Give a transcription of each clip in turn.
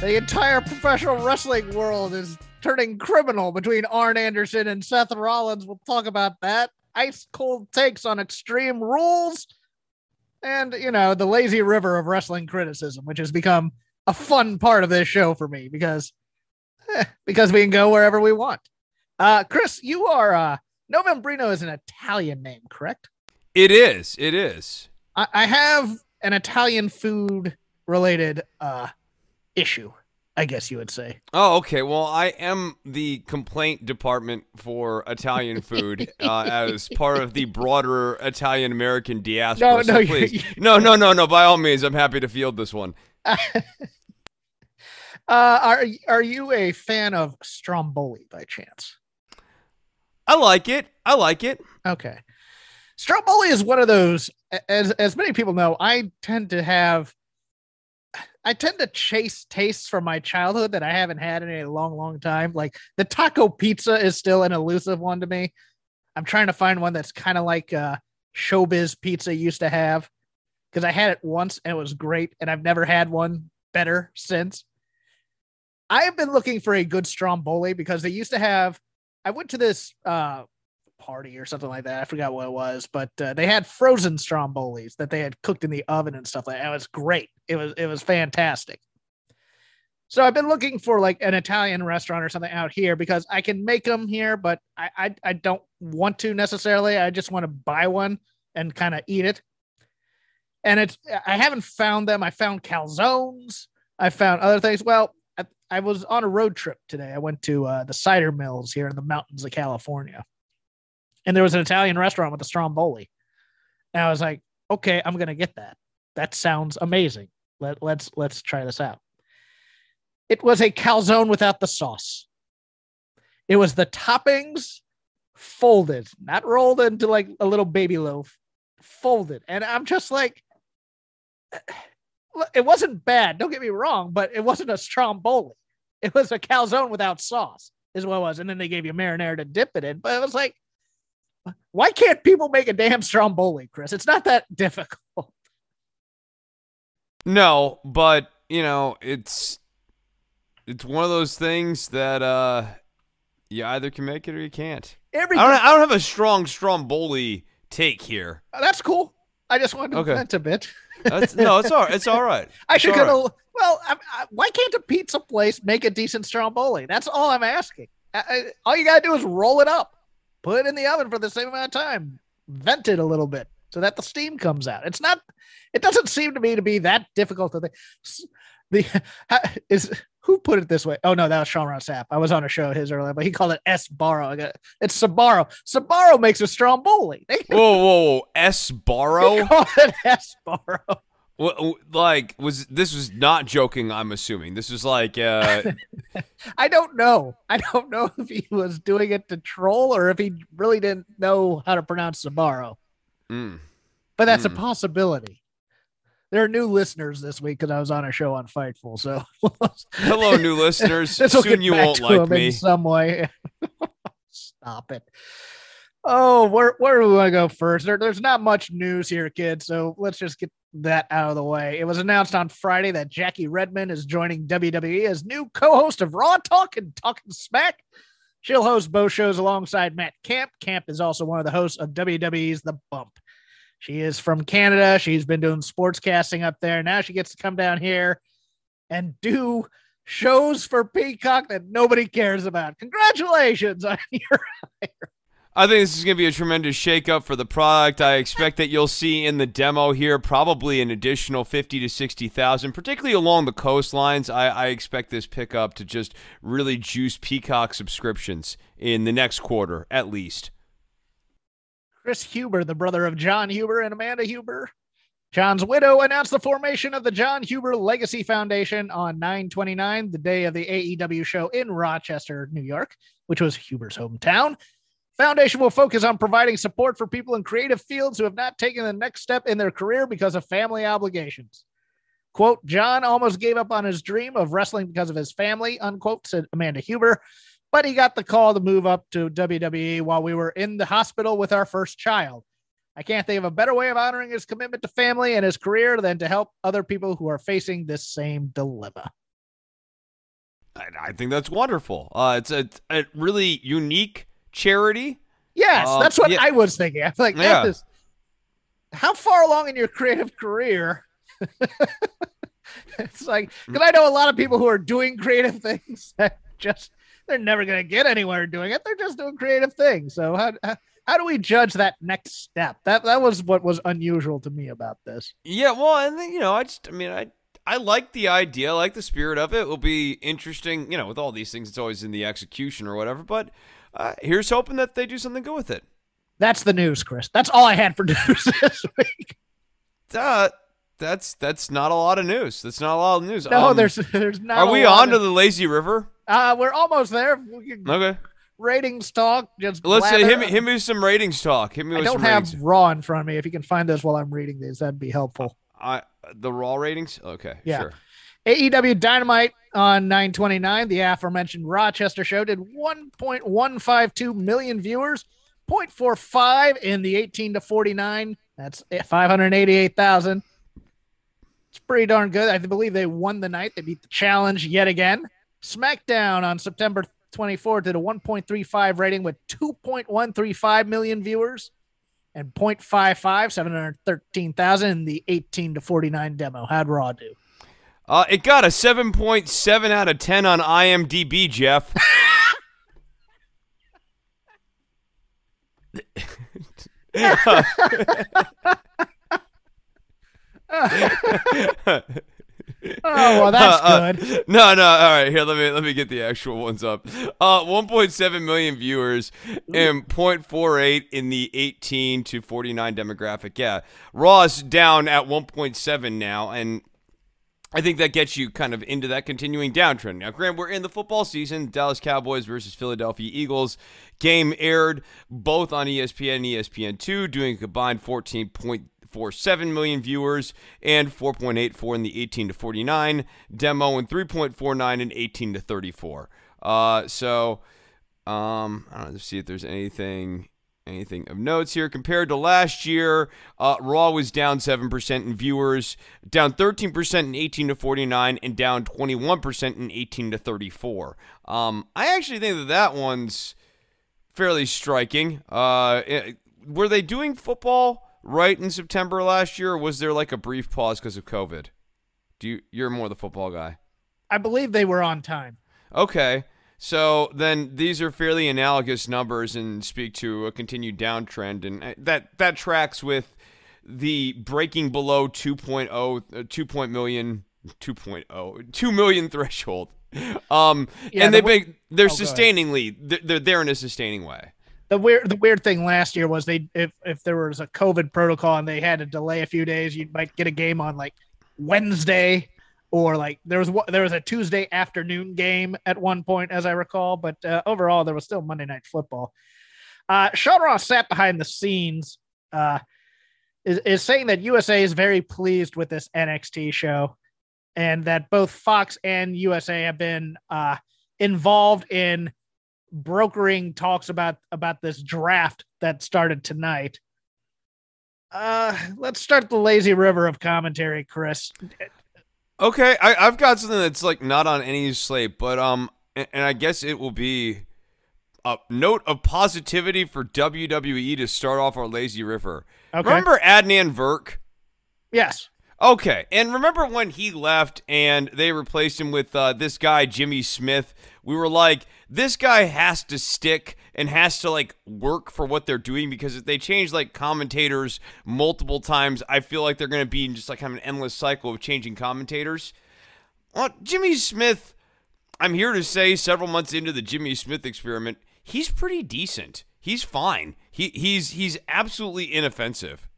The entire professional wrestling world is turning criminal between Arn Anderson and Seth Rollins. We'll talk about that. Ice cold takes on extreme rules. And, you know, the lazy river of wrestling criticism, which has become a fun part of this show for me because eh, because we can go wherever we want. Uh, Chris, you are uh, Novembrino is an Italian name, correct? It is. It is. I, I have an Italian food related uh issue, I guess you would say. Oh, okay. Well, I am the complaint department for Italian food uh, as part of the broader Italian American diaspora. No, so no, please, you- no, no, no, no. By all means, I'm happy to field this one. uh are are you a fan of Stromboli by chance? I like it. I like it. Okay. Stromboli is one of those as as many people know, I tend to have I tend to chase tastes from my childhood that I haven't had in a long, long time. Like the taco pizza is still an elusive one to me. I'm trying to find one that's kind of like uh showbiz pizza used to have because I had it once and it was great, and I've never had one better since. I have been looking for a good Stromboli because they used to have. I went to this uh party or something like that. I forgot what it was, but uh, they had frozen strombolis that they had cooked in the oven and stuff like that. It was great. It was it was fantastic. So I've been looking for like an Italian restaurant or something out here because I can make them here, but I I, I don't want to necessarily. I just want to buy one and kind of eat it. And it's I haven't found them. I found calzones. I found other things. Well, I, was on a road trip today. I went to uh, the cider mills here in the mountains of California and there was an Italian restaurant with a Stromboli. And I was like, okay, I'm gonna get that. That sounds amazing. Let, let's let's try this out. It was a calzone without the sauce. It was the toppings folded, not rolled into like a little baby loaf, folded. And I'm just like, it wasn't bad. Don't get me wrong, but it wasn't a Stromboli. It was a calzone without sauce, is what it was. And then they gave you marinara to dip it in. But it was like, why can't people make a damn Stromboli, Chris? It's not that difficult. No, but you know, it's it's one of those things that uh you either can make it or you can't. Every I don't. I don't have a strong Stromboli take here. Uh, that's cool. I just wanted to Okay. vent a bit. That's, no, it's all. It's all right. I It's should all go right. to. Well, I, I, why can't a pizza place make a decent Stromboli? That's all I'm asking. I, I, all you gotta do is roll it up, put it in the oven for the same amount of time, vent it a little bit so that the steam comes out. It's not. It doesn't seem to me to be that difficult to think. The is who put it this way? Oh no, that was Sean Ross Sapp. I was on a show of his earlier, but he called it S Barrow. It's Sbarro. Sbarro makes a Stromboli. Whoa, whoa, whoa! S Barrow. it S Barrow. Like was this was not joking? I'm assuming this was like uh, I don't know. I don't know if he was doing it to troll or if he really didn't know how to pronounce Sbarro. mm. But that's a Hmm. possibility. There are new listeners this week because I was on a show on Fightful. So hello, new listeners. Soon you won't like me. in some way. Stop it. Oh, where where do to go first? There, there's not much news here, kids. So let's just get that out of the way. It was announced on Friday that Jackie Redmond is joining WWE as new co-host of Raw Talk and Talking Smack. She'll host both shows alongside Matt Camp. Camp is also one of the hosts of WWE's The Bump. She is from Canada. She's been doing sportscasting up there. Now she gets to come down here and do shows for Peacock that nobody cares about. Congratulations on your I think this is going to be a tremendous shakeup for the product. I expect that you'll see in the demo here probably an additional fifty to sixty thousand, particularly along the coastlines. I, I expect this pickup to just really juice Peacock subscriptions in the next quarter, at least. Chris Huber, the brother of Jon Huber and Amanda Huber. Jon's widow announced the formation of the Jon Huber Legacy Foundation on 929, the day of the AEW show in Rochester, New York, which was Huber's hometown. Foundation will focus on providing support for people in creative fields who have not taken the next step in their career because of family obligations. Quote, Jon almost gave up on his dream of wrestling because of his family, unquote, said Amanda Huber, but he got the call to move up to WWE while we were in the hospital with our first child. I can't think of a better way of honoring his commitment to family and his career than to help other people who are facing this same dilemma. I, I think that's wonderful. Uh, it's a, a really unique charity. Yes, Um, that's what yeah. I was thinking. I'm like, Yeah. is, how far along in your creative career? it's like, because I know a lot of people who are doing creative things that just, they're never going to get anywhere doing it. They're just doing creative things. So, how, how, how do we judge that next step? That, that was what was unusual to me about this. Yeah, well, and then, you know, I just, I mean, I, I like the idea, I like the spirit of it. It will be interesting, you know, with all these things, it's always in the execution or whatever. But uh, here's hoping that they do something good with it. That's the news, Chris. That's all I had for news this week. Uh, that's that's not a lot of news. That's not a lot of news. No, Um, there's there's not. Are we on to the lazy river? Uh, we're almost there. Okay, ratings talk. Just let's say hit me, hit me with some ratings talk. Hit me I don't some have ratings. Raw in front of me. If you can find this while I'm reading these, that'd be helpful. I the raw ratings. Okay, Yeah. sure. AEW Dynamite on 929, the aforementioned Rochester show, did 1.152 million viewers, 0.45 in the 18 to 49. That's 588,000. It's pretty darn good. I believe they won the night. They beat the challenge yet again. SmackDown on September 24th did a 1.35 rating with 2.135 million viewers and 0.55, 713,000 in the 18 to 49 demo. How'd Raw do? Uh, it got a 7.7 out of 10 on IMDb, Jeff. Oh, well, that's Uh, uh, good. No, no. All right, here. Let me let me get the actual ones up. Uh, 1.7 million viewers and 0.48 in the 18 to 49 demographic. Yeah, Raw's down at 1.7 now, and I think that gets you kind of into that continuing downtrend. Now, Grant, we're in the football season. Dallas Cowboys versus Philadelphia Eagles game aired both on ESPN and ESPN2, doing a combined 14.47 million viewers and 4.84 in the 18 to 49 demo and 3.49 in 18 to 34. Uh, so, um, I don't know, let's see if there's anything anything of notes here? Compared to last year uh, raw was down 7% in viewers down 13% in 18 to 49 and down 21% in 18 to 34 um, i actually think that that one's fairly striking. Uh, eh, were they doing football right in september last year or was there like a brief pause because of covid? Do you you're more the football guy. I believe they were on time. Okay. So then these are fairly analogous numbers and speak to a continued downtrend and uh, that that tracks with the breaking below 2.0 uh, 2 point million 2.0 2 million threshold. Um Yeah, and the they w- big they're Oh, sustainingly they're, they're there in a sustaining way. The weird, the weird thing last year was they if if there was a COVID protocol and they had to delay a few days, you might get a game on like Wednesday or like there was there was a Tuesday afternoon game at one point, as I recall. But uh, overall, there was still Monday Night Football. Uh, Sean Ross Sapp behind the scenes. Uh, is, is saying that USA is very pleased with this NXT show and that both Fox and USA have been uh, involved in brokering talks about about this draft that started tonight. Uh, let's start the lazy river of commentary, Chris. Okay, I, I've got something that's like not on any slate, but um, and, and I guess it will be a note of positivity for WWE to start off our lazy river. Okay. Remember Adnan Virk? Yes. Okay, and remember when he left and they replaced him with uh, this guy Jimmy Smith? We were like, this guy has to stick and has to like work for what they're doing because if they change like commentators multiple times, I feel like they're going to be in just like kind of an endless cycle of changing commentators. Well, Jimmy Smith, I'm here to say, several months into the Jimmy Smith experiment, he's pretty decent. He's fine. He he's he's absolutely inoffensive.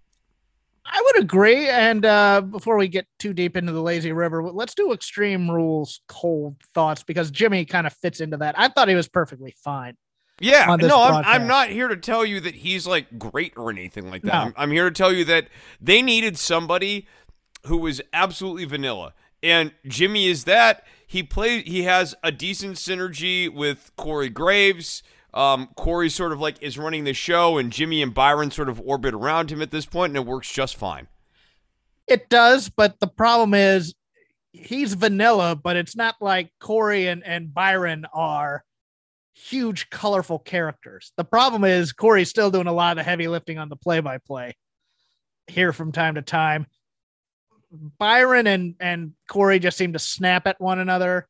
I would agree. And uh, before we get too deep into the lazy river, let's do extreme rules cold thoughts because Jimmy kind of fits into that. I thought he was perfectly fine. Yeah, no, I'm. I'm not here to tell you that he's like great or anything like that. No. I'm, I'm here to tell you that they needed somebody who was absolutely vanilla, and Jimmy is that. He plays. He has a decent synergy with Corey Graves. Um, Corey sort of like is running the show, and Jimmy and Byron sort of orbit around him at this point, and it works just fine. It does, but the problem is he's vanilla, but it's not like Corey and, and Byron are huge, colorful characters. The problem is Corey's still doing a lot of the heavy lifting on the play by play here from time to time. Byron and, and Corey just seem to snap at one another.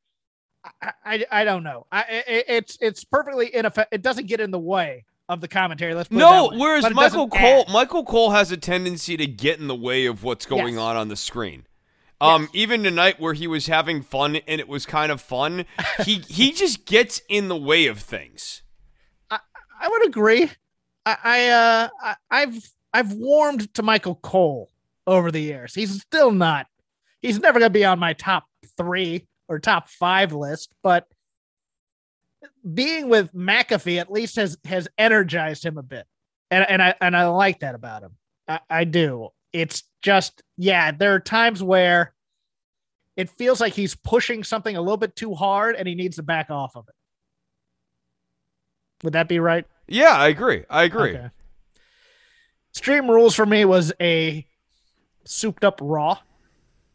I, I, I don't know. I, it, it's it's perfectly ineffective. It doesn't get in the way of the commentary. Let's put No, whereas Michael Cole, add. Michael Cole has a tendency to get in the way of what's going Yes. on on the screen. Um, Yes. even tonight where he was having fun and it was kind of fun, he he just gets in the way of things. I would agree. I, I uh I, I've I've warmed to Michael Cole over the years. He's still not. He's never going to be on my top three or top five list, but being with McAfee at least has has energized him a bit, and and I and I like that about him. I, I do. It's just yeah. There are times where it feels like he's pushing something a little bit too hard, and he needs to back off of it. Would that be right? Yeah, I agree. I agree. Okay. Extreme Rules for me was a souped up raw.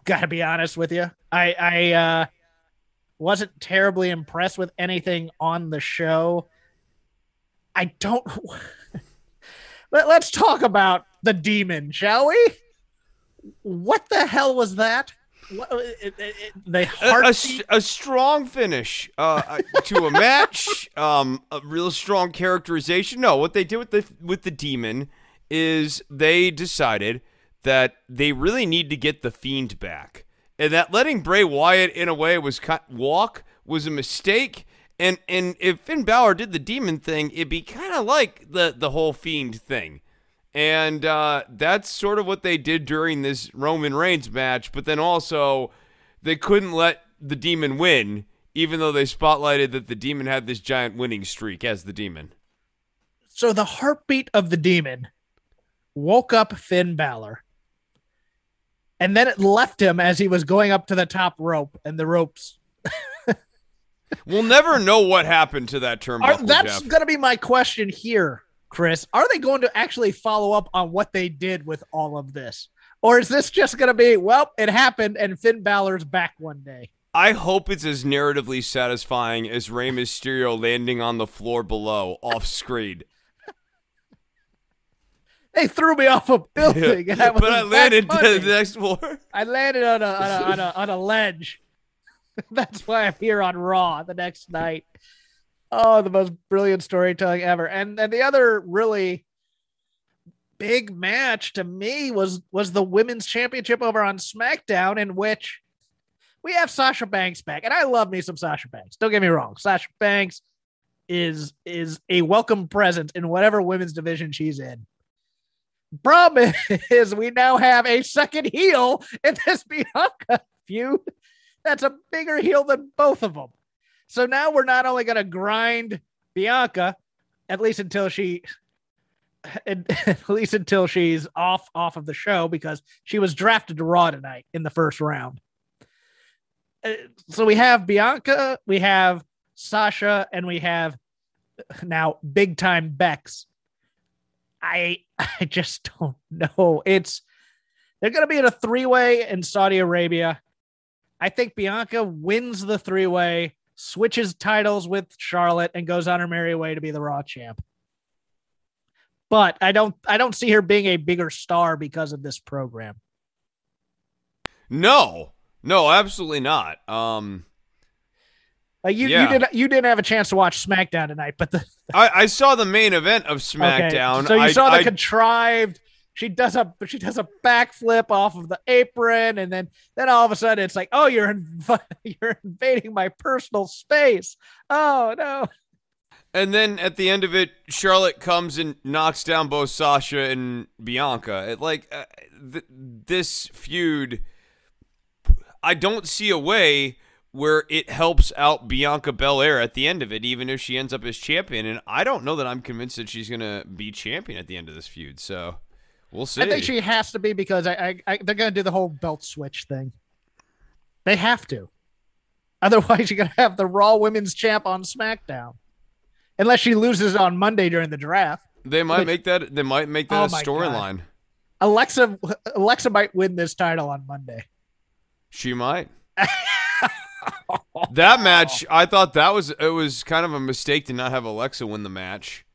Gotta be honest with you. I I uh wasn't terribly impressed with anything on the show. I don't Let, let's talk about the demon, shall we? What the hell was that? What, it, it, it, the A, a, a strong finish uh, uh, to a match, um, a real strong characterization. No, what they did with the with the demon is they decided that they really need to get the fiend back, and that letting Bray Wyatt in a way was ki- walk was a mistake. And and if Finn Balor did the demon thing, it'd be kind of like the the whole fiend thing. And uh, that's sort of what they did during this Roman Reigns match. But then also, they couldn't let the demon win, even though they spotlighted that the demon had this giant winning streak as the demon. so the heartbeat of the demon woke up Finn Balor. And then it left him as he was going up to the top rope, and the ropes. We'll never know what happened to that Are, turnbuckle, that's Jeff. going to be my question here, Chris. Are they going to actually follow up on what they did with all of this? Or is this just going to be, well, it happened and Finn Balor's back one day? I hope it's as narratively satisfying as Rey Mysterio landing on the floor below, off screen. They threw me off a building. and I but I landed the next floor. I landed on a on a on a, on a ledge. That's why I'm here on Raw the next night. Oh, the most brilliant storytelling ever. And and the other really big match to me was was the women's championship over on SmackDown, in which we have Sasha Banks back. And I love me some Sasha Banks. Don't get me wrong. Sasha Banks is is a welcome presence in whatever women's division she's in. Problem is, we now have a second heel in this Bianca feud that's a bigger heel than both of them. So now we're not only going to grind Bianca, at least until she, at least until she's off off of the show because she was drafted to Raw tonight in the first round. Uh, So we have Bianca, we have Sasha, and we have now big time Bex. I I just don't know. It's they're going to be in a three way in Saudi Arabia. I think Bianca wins the three way, switches titles with Charlotte, and goes on her merry way to be the Raw champ. But I don't I don't see her being a bigger star because of this program. No, no, absolutely not. Um, Like you, Yeah. you didn't you didn't have a chance to watch SmackDown tonight, but the I, I saw the main event of okay, SmackDown. So you I, saw the I- contrived. She does a she does a backflip off of the apron, and then then all of a sudden it's like, oh, you're inv- you're invading my personal space. Oh no! And then at the end of it, Charlotte comes and knocks down both Sasha and Bianca. It, like uh, th- this feud, I don't see a way where it helps out Bianca Belair at the end of it, even if she ends up as champion. And I don't know that I'm convinced that she's gonna be champion at the end of this feud. So we'll see. I think she has to be because I, I, I they're going to do the whole belt switch thing. They have to. Otherwise, you're going to have the Raw Women's Champ on SmackDown unless she loses on Monday during the draft. They might make that. They might make that Oh a storyline. Alexa Alexa might win this title on Monday. She might. that match, I thought that was it was kind of a mistake to not have Alexa win the match.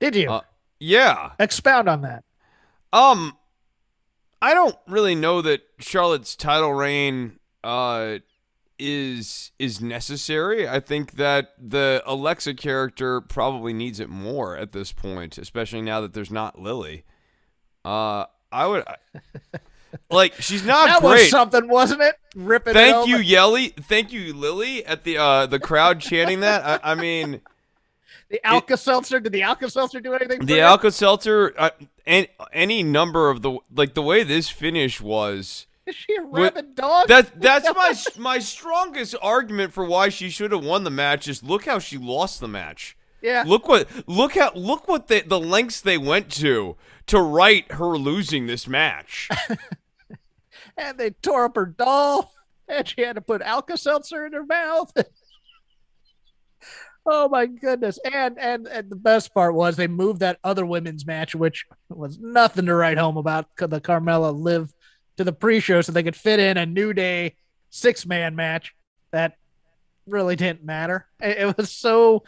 Did you Uh, yeah. expound on that? Um, I don't really know that Charlotte's title reign uh is is necessary. I think that the Alexa character probably needs it more at this point, especially now that there's not Lily. Uh, I would like she's not that great. was something, wasn't it? Ripping. it Thank over. you, Yelly. Thank you, Lily, at the uh the crowd chanting that. I, I mean, The Alka Seltzer. Did the Alka Seltzer do anything? for the? Alka Seltzer, uh, and any number of the like the way this finish was. Is she a rabid dog? That that's my my strongest argument for why she should have won the match. Is look how she lost the match. yeah. Look what look how look what the the lengths they went to to write her losing this match. and they tore up her doll, and she had to put Alka Seltzer in her mouth. oh my goodness! And, and and the best part was they moved that other women's match, which was nothing to write home about. The Carmella live to the pre-show so they could fit in a New Day six-man match that really didn't matter. It, it was so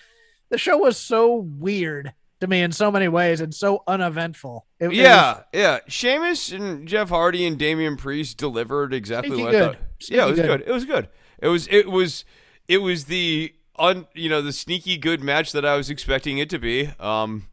the show was so weird to me in so many ways and so uneventful. It, it was- Yeah, yeah. Sheamus and Jeff Hardy and Damian Priest delivered exactly Sneaky what good. I thought. yeah, it was good. good. It was good. It was it was it was the un you know the sneaky good match that I was expecting it to be. Um,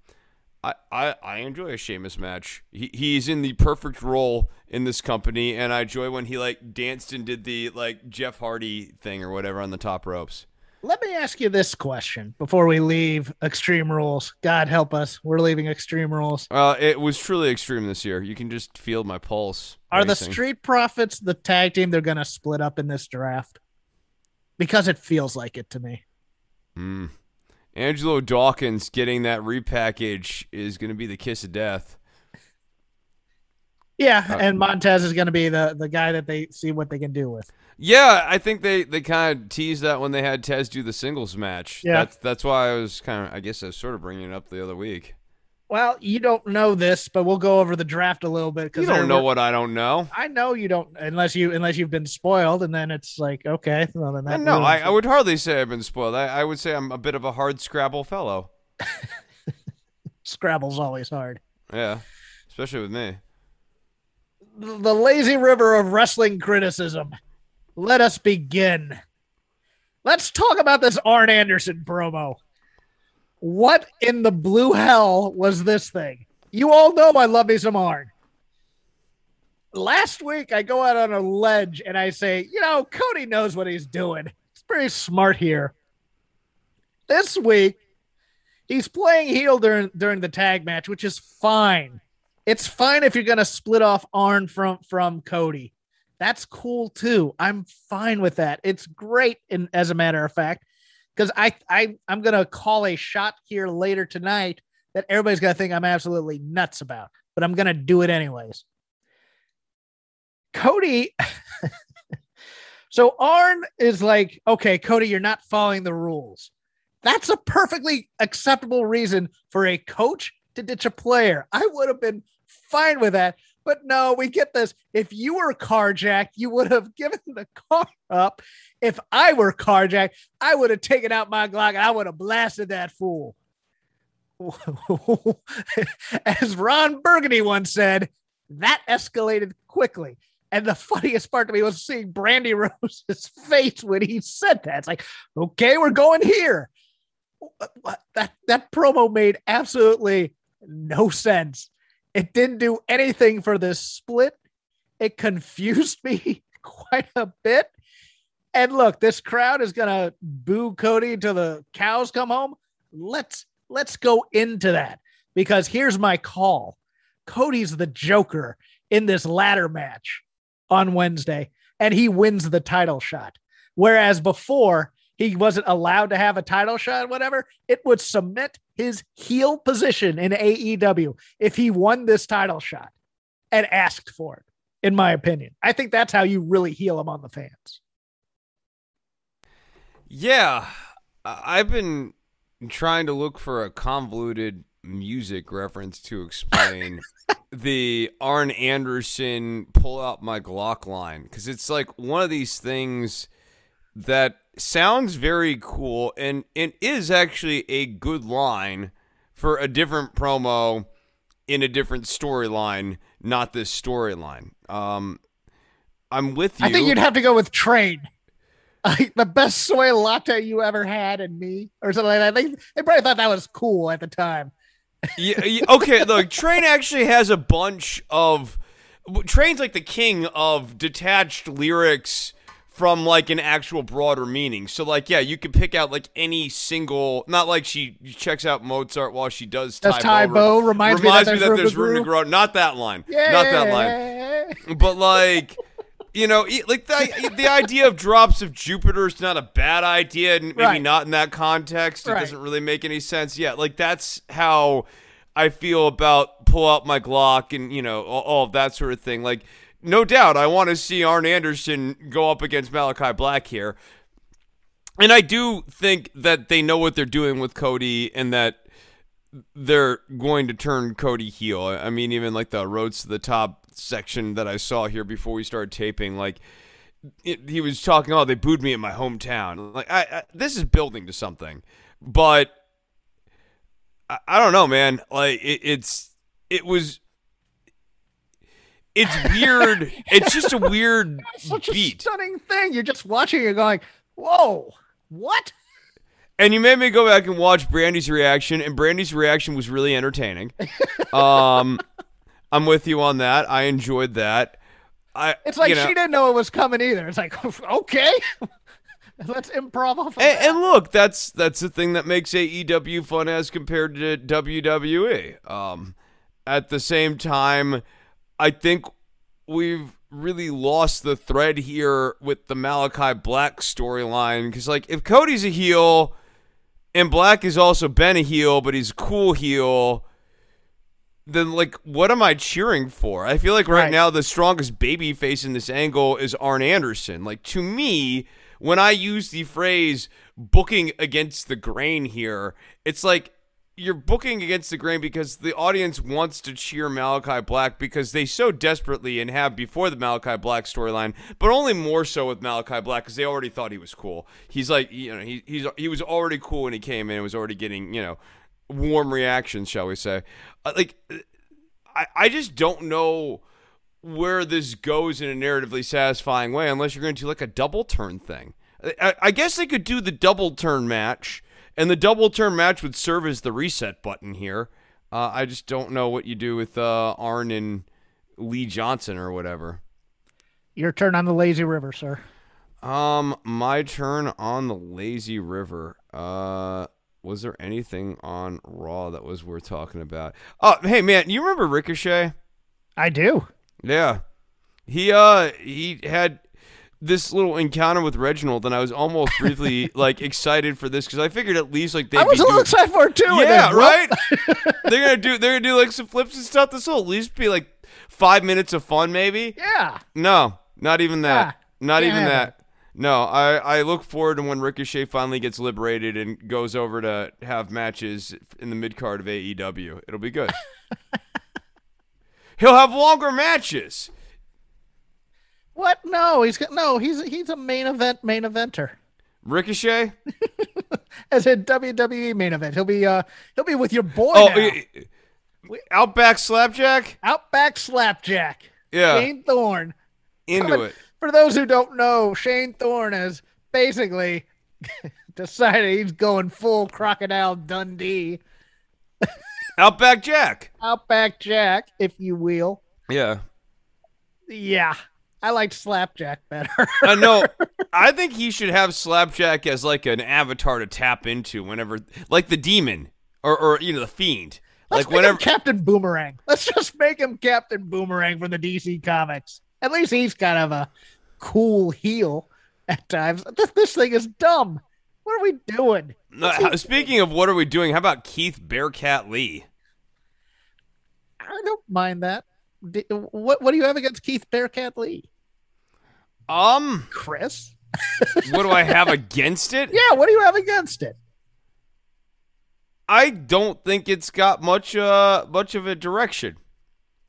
I I, I enjoy a Sheamus match. He he's in the perfect role in this company, and I enjoy when he like danced and did the like Jeff Hardy thing or whatever on the top ropes. Let me ask you this question before we leave Extreme Rules. God help us. We're leaving Extreme Rules. Uh, it was truly extreme this year. You can just feel my pulse. Are the. Street Profits the tag team they're going to split up in this draft? Because it feels like it to me. Mm. Angelo Dawkins getting that repackage is going to be the kiss of death. Yeah, Uh, and Montez is going to be the, the guy that they see what they can do with. Yeah, I think they, they kind of teased that when they had Tez do the singles match. Yeah. That's that's why I was kind of I guess I was sort of bringing it up the other week. Well, you don't know this, but we'll go over the draft a little bit because You don't know what I don't know. I know you don't unless you unless you've been spoiled, and then it's like okay, well then that no, I. I would hardly say I've been spoiled. I, I would say I'm a bit of a hard Scrabble fellow. Scrabble's always hard. Yeah, especially with me. the lazy river of wrestling criticism. Let us begin. Let's talk about this Arn Anderson promo. What in the blue hell was this thing? You all know I love me some Arn. Last week, I go out on a ledge and I say, you know, Cody knows what he's doing. He's pretty smart here. This week, he's playing heel during during the tag match, which is fine. It's fine if you're gonna split off Arn from from Cody. That's cool too. I'm fine with that. It's great, in as a matter of fact, because I I I'm gonna call a shot here later tonight that everybody's gonna think I'm absolutely nuts about, but I'm gonna do it anyways. Cody. so Arn is like, okay, Cody, you're not following the rules. That's a perfectly acceptable reason for a coach to ditch a player. I would have been fine with that. But no, we get this. If you were carjacked, you would have given the car up. If I were carjacked, I would have taken out my Glock and I would have blasted that fool. As Ron Burgundy once said, that escalated quickly. And the funniest part to me was seeing Brandy Rose's face when he said that. It's like, okay, we're going here. That that promo made absolutely no sense. It didn't do anything for this split. It confused me quite a bit. And look, this crowd is gonna boo Cody until the cows come home. let's let's go into that because here's my call. Cody's the Joker in this ladder match on Wednesday, and he wins the title shot. Whereas before, he wasn't allowed to have a title shot, whatever, it would cement his heel position in AEW if he won this title shot and asked for it, in my opinion. I think that's how you really heal him on the fans. Yeah. I've been trying to look for a convoluted music reference to explain the Arn Anderson pull out my Glock line because it's like one of these things that sounds very cool and it is actually a good line for a different promo in a different storyline, not this storyline. Um, I'm with you. I think you'd have to go with Train. Like the best soy latte you ever had and me or something like that. They, they probably thought that was cool at the time. yeah, yeah, okay, look, Train actually has a bunch of Train's like the king of detached lyrics from like an actual broader meaning. So like yeah, you could pick out like any single not like she checks out Mozart while she does That's Tae Bo reminds, reminds me me that, that there's room to grow. Not that line. Yeah. Not that line. But like you know, like the the idea of drops of Jupiter is not a bad idea, and maybe Right. not in that context. It Right. doesn't really make any sense. Yeah, like that's how I feel about pull out my Glock and you know all, all of that sort of thing. Like, no doubt, I want to see Arn Anderson go up against Malachi Black here, and I do think that they know what they're doing with Cody, and that they're going to turn Cody heel. I mean, even like the roads to the top section that I saw here before we started taping, like it, he was talking. Oh, they booed me in my hometown. Like, I, I this is building to something, but I, I don't know, man. Like, it, it's it was. It's weird. it's just a weird Such a stunning thing. You're just watching it going, whoa, what? And you made me go back and watch Brandi's reaction, and Brandi's reaction was really entertaining. Um, I'm with you on that. I enjoyed that. I It's like you know, she didn't know it was coming either. It's like, okay, let's improv off of and, that. and look, that's that's the thing that makes AEW fun as compared to WWE. Um, at the same time, I think we've really lost the thread here with the Malachi Black storyline because, like, if Cody's a heel and Black has also been a heel, but he's a cool heel. Then, like, what am I cheering for? I feel like right, Right. now the strongest baby face in this angle is Arn Anderson. Like, to me, when I use the phrase booking against the grain here, it's like you're booking against the grain because the audience wants to cheer Malachi Black because they so desperately and have before the Malachi Black storyline, but only more so with Malachi Black because they already thought he was cool. He's like, you know, he he's he was already cool when he came in. and was already getting, you know, warm reactions, shall we say? Uh, like, I I just don't know where this goes in a narratively satisfying way unless you're going to do like a double turn thing. I, I guess they could do the double turn match, and the double turn match would serve as the reset button here. Uh, I just don't know what you do with uh, Arn and Lee Johnson or whatever. Your turn on the lazy river, sir. Um, my turn on the lazy river. Uh, was there anything on Raw that was worth talking about? Oh, hey man, you remember Ricochet? I do. Yeah. He uh he had this little encounter with Reginald and I was almost briefly like excited for this cuz I figured at least like they'd I was be a little doing... excited for it too. Yeah, then, right. they're going to do they're to do like some flips and stuff. This will at least be like 5 minutes of fun maybe. Yeah. No, not even that. Yeah, not even that. No, I, I look forward to when Ricochet finally gets liberated and goes over to have matches in the mid card of AEW. It'll be good. He'll have longer matches. What? No, he's no. He's he's a main event main eventer. Ricochet? As a WWE main event, he'll be uh he'll be with your boy Oh, Outback Slapjack? Outback Slapjack. Yeah, Shane Thorne. into coming- it. For those who don't know, Shane Thorne has basically decided he's going full crocodile Dundee, Outback Jack. Outback Jack, if you will. Yeah. Yeah. I liked Slapjack better. uh, no, I think he should have Slapjack as like an avatar to tap into whenever, like the demon or, or you know, the fiend. Let's like make whenever. him Captain Boomerang. Let's just make him Captain Boomerang from the DC comics. At least he's kind of a cool heel at times. This, this thing is dumb. What are we doing? Uh, speaking of what are we doing? How about Keith Bearcat Lee? I don't mind that. What what do you have against Keith Bearcat Lee? Um, Chris? what do I have against it? Yeah, what do you have against it? I don't think it's got much uh much of a direction.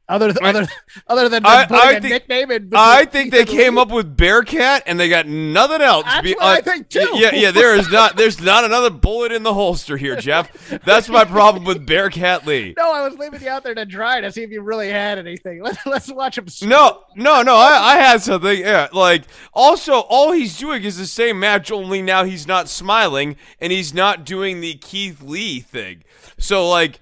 Other than I- other, other than I- putting I a think- I think they came up with Bearcat and they got nothing else. That's be- what I uh, think, too. Yeah, yeah. There is not. There's not another bullet in the holster here, Jeff. That's my problem with Bearcat Lee. No, I was leaving you out there to dry to see if you really had anything. Let's let's watch him. No, no, no. I, I had something. Yeah, like also, all he's doing is the same match. Only now he's not smiling and he's not doing the Keith Lee thing. So like,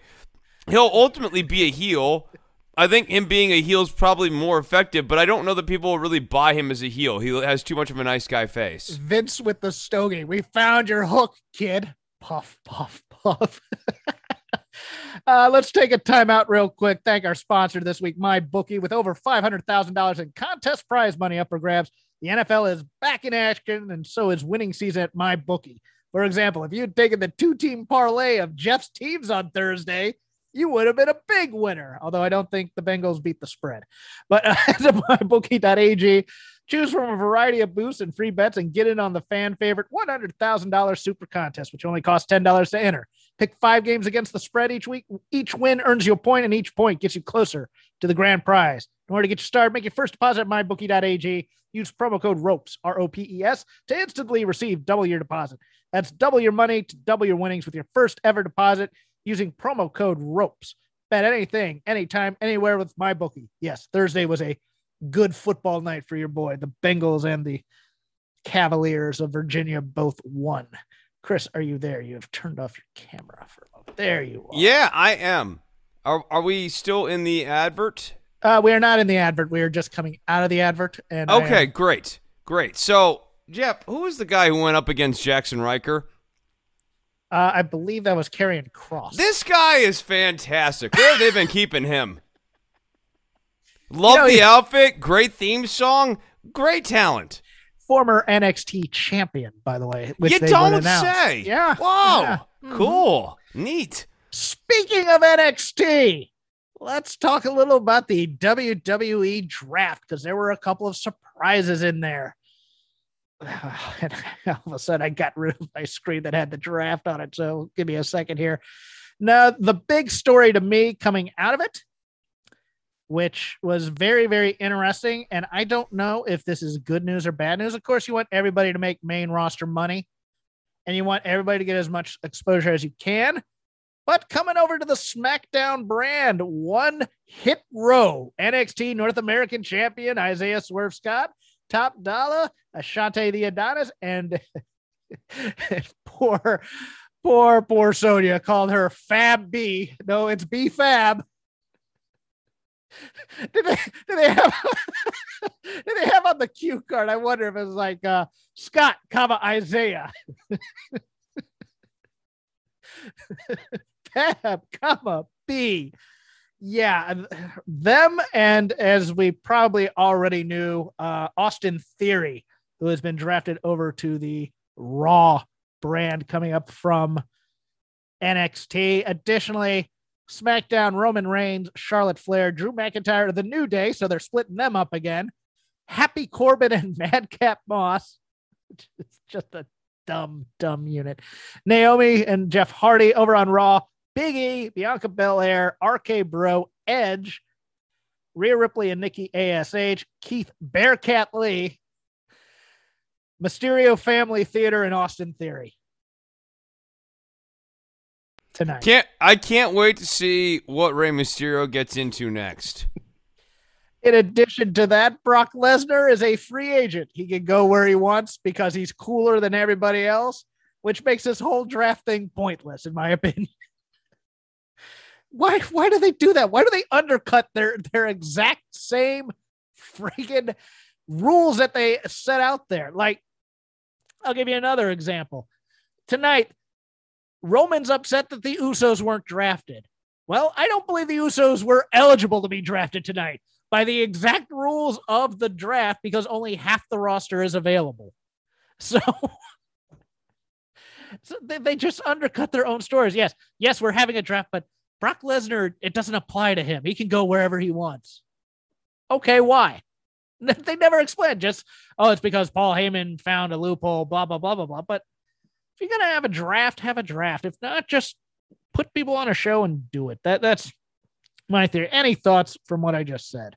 he'll ultimately be a heel. I think him being a heel is probably more effective, but I don't know that people will really buy him as a heel. He has too much of a nice guy face. Vince with the stogie. We found your hook, kid. Puff, puff, puff. uh, let's take a timeout real quick. Thank our sponsor this week, my bookie, with over five hundred thousand dollars in contest prize money up for grabs. The NFL is back in action, and so is winning season at my bookie. For example, if you'd taken the two-team parlay of Jeff's teams on Thursday, you would have been a big winner. Although I don't think the Bengals beat the spread. But uh, head to mybookie.ag, choose from a variety of boosts and free bets, and get in on the fan favorite $100,000 super contest, which only costs $10 to enter. Pick five games against the spread each week. Each win earns you a point, and each point gets you closer to the grand prize. In order to get you started, make your first deposit at mybookie.ag. Use promo code ROPES, R O P E S, to instantly receive double your deposit. That's double your money to double your winnings with your first ever deposit using promo code ROPES. Bet anything, anytime, anywhere with my bookie. Yes, Thursday was a good football night for your boy. The Bengals and the Cavaliers of Virginia both won. Chris, are you there? You have turned off your camera for a moment. There you are. Yeah, I am. Are are we still in the advert? Uh, we are not in the advert. We are just coming out of the advert. And am- Okay, great, great. So, Jeff, who was the guy who went up against Jackson Ryker? Uh, I believe that was Karrion Kross. This guy is fantastic. Where have they been keeping him? Love You know, the outfit, great theme song, great talent. former NXT champion, by the way. Which you they don't would say. Yeah. Wow. yeah. Mhm. Cool. Neat. Speaking of NXT, let's talk a little about the WWE draft because there were a couple of surprises in there. And all of a sudden, I got rid of my screen that had the draft on it. So give me a second here. Now, the big story to me coming out of it, which was very, very interesting. And I don't know if this is good news or bad news. Of course, you want everybody to make main roster money and you want everybody to get as much exposure as you can. But coming over to the SmackDown brand, one hit row NXT North American champion Isaiah Swerve Scott, Top Dollar, Ashante the Adonis, and poor, poor, poor Sonia called her Fab B. No, it's B Fab. did they did they have did they have on the cue card? I wonder if it was like uh, Scott, comma Isaiah. Fab, comma B. Yeah, them and as we probably already knew, uh, Austin Theory, who has been drafted over to the Raw brand coming up from NXT. Additionally, SmackDown Roman Reigns, Charlotte Flair, Drew McIntyre, The New Day, so they're splitting them up again. Happy Corbin and Madcap Moss. It's just a dumb, dumb unit. Naomi and Jeff Hardy over on Raw. Big E, Bianca Belair, RK Bro, Edge, Rhea Ripley and Nikki ASH, Keith Bearcat Lee, Mysterio Family Theater, and Austin Theory. Tonight. Can't I can't wait to see what Rey Mysterio gets into next. In addition to that, Brock Lesnar is a free agent. He can go where he wants because he's cooler than everybody else, which makes this whole draft thing pointless, in my opinion. Why? Why do they do that? Why do they undercut their their exact same freaking rules that they set out there. Like, I'll give you another example. Tonight, Roman's upset that the Usos weren't drafted. Well, I don't believe the Usos were eligible to be drafted tonight by the exact rules of the draft because only half the roster is available. So, so they, they just undercut their own stories. Yes, yes, we're having a draft, but Brock Lesnar, it doesn't apply to him. He can go wherever he wants. Okay, why? They never explained. Just, oh, it's because Paul Heyman found a loophole, blah, blah, blah, blah, blah. But if you're going to have a draft, have a draft. If not, just put people on a show and do it. That That's my theory. Any thoughts from what I just said?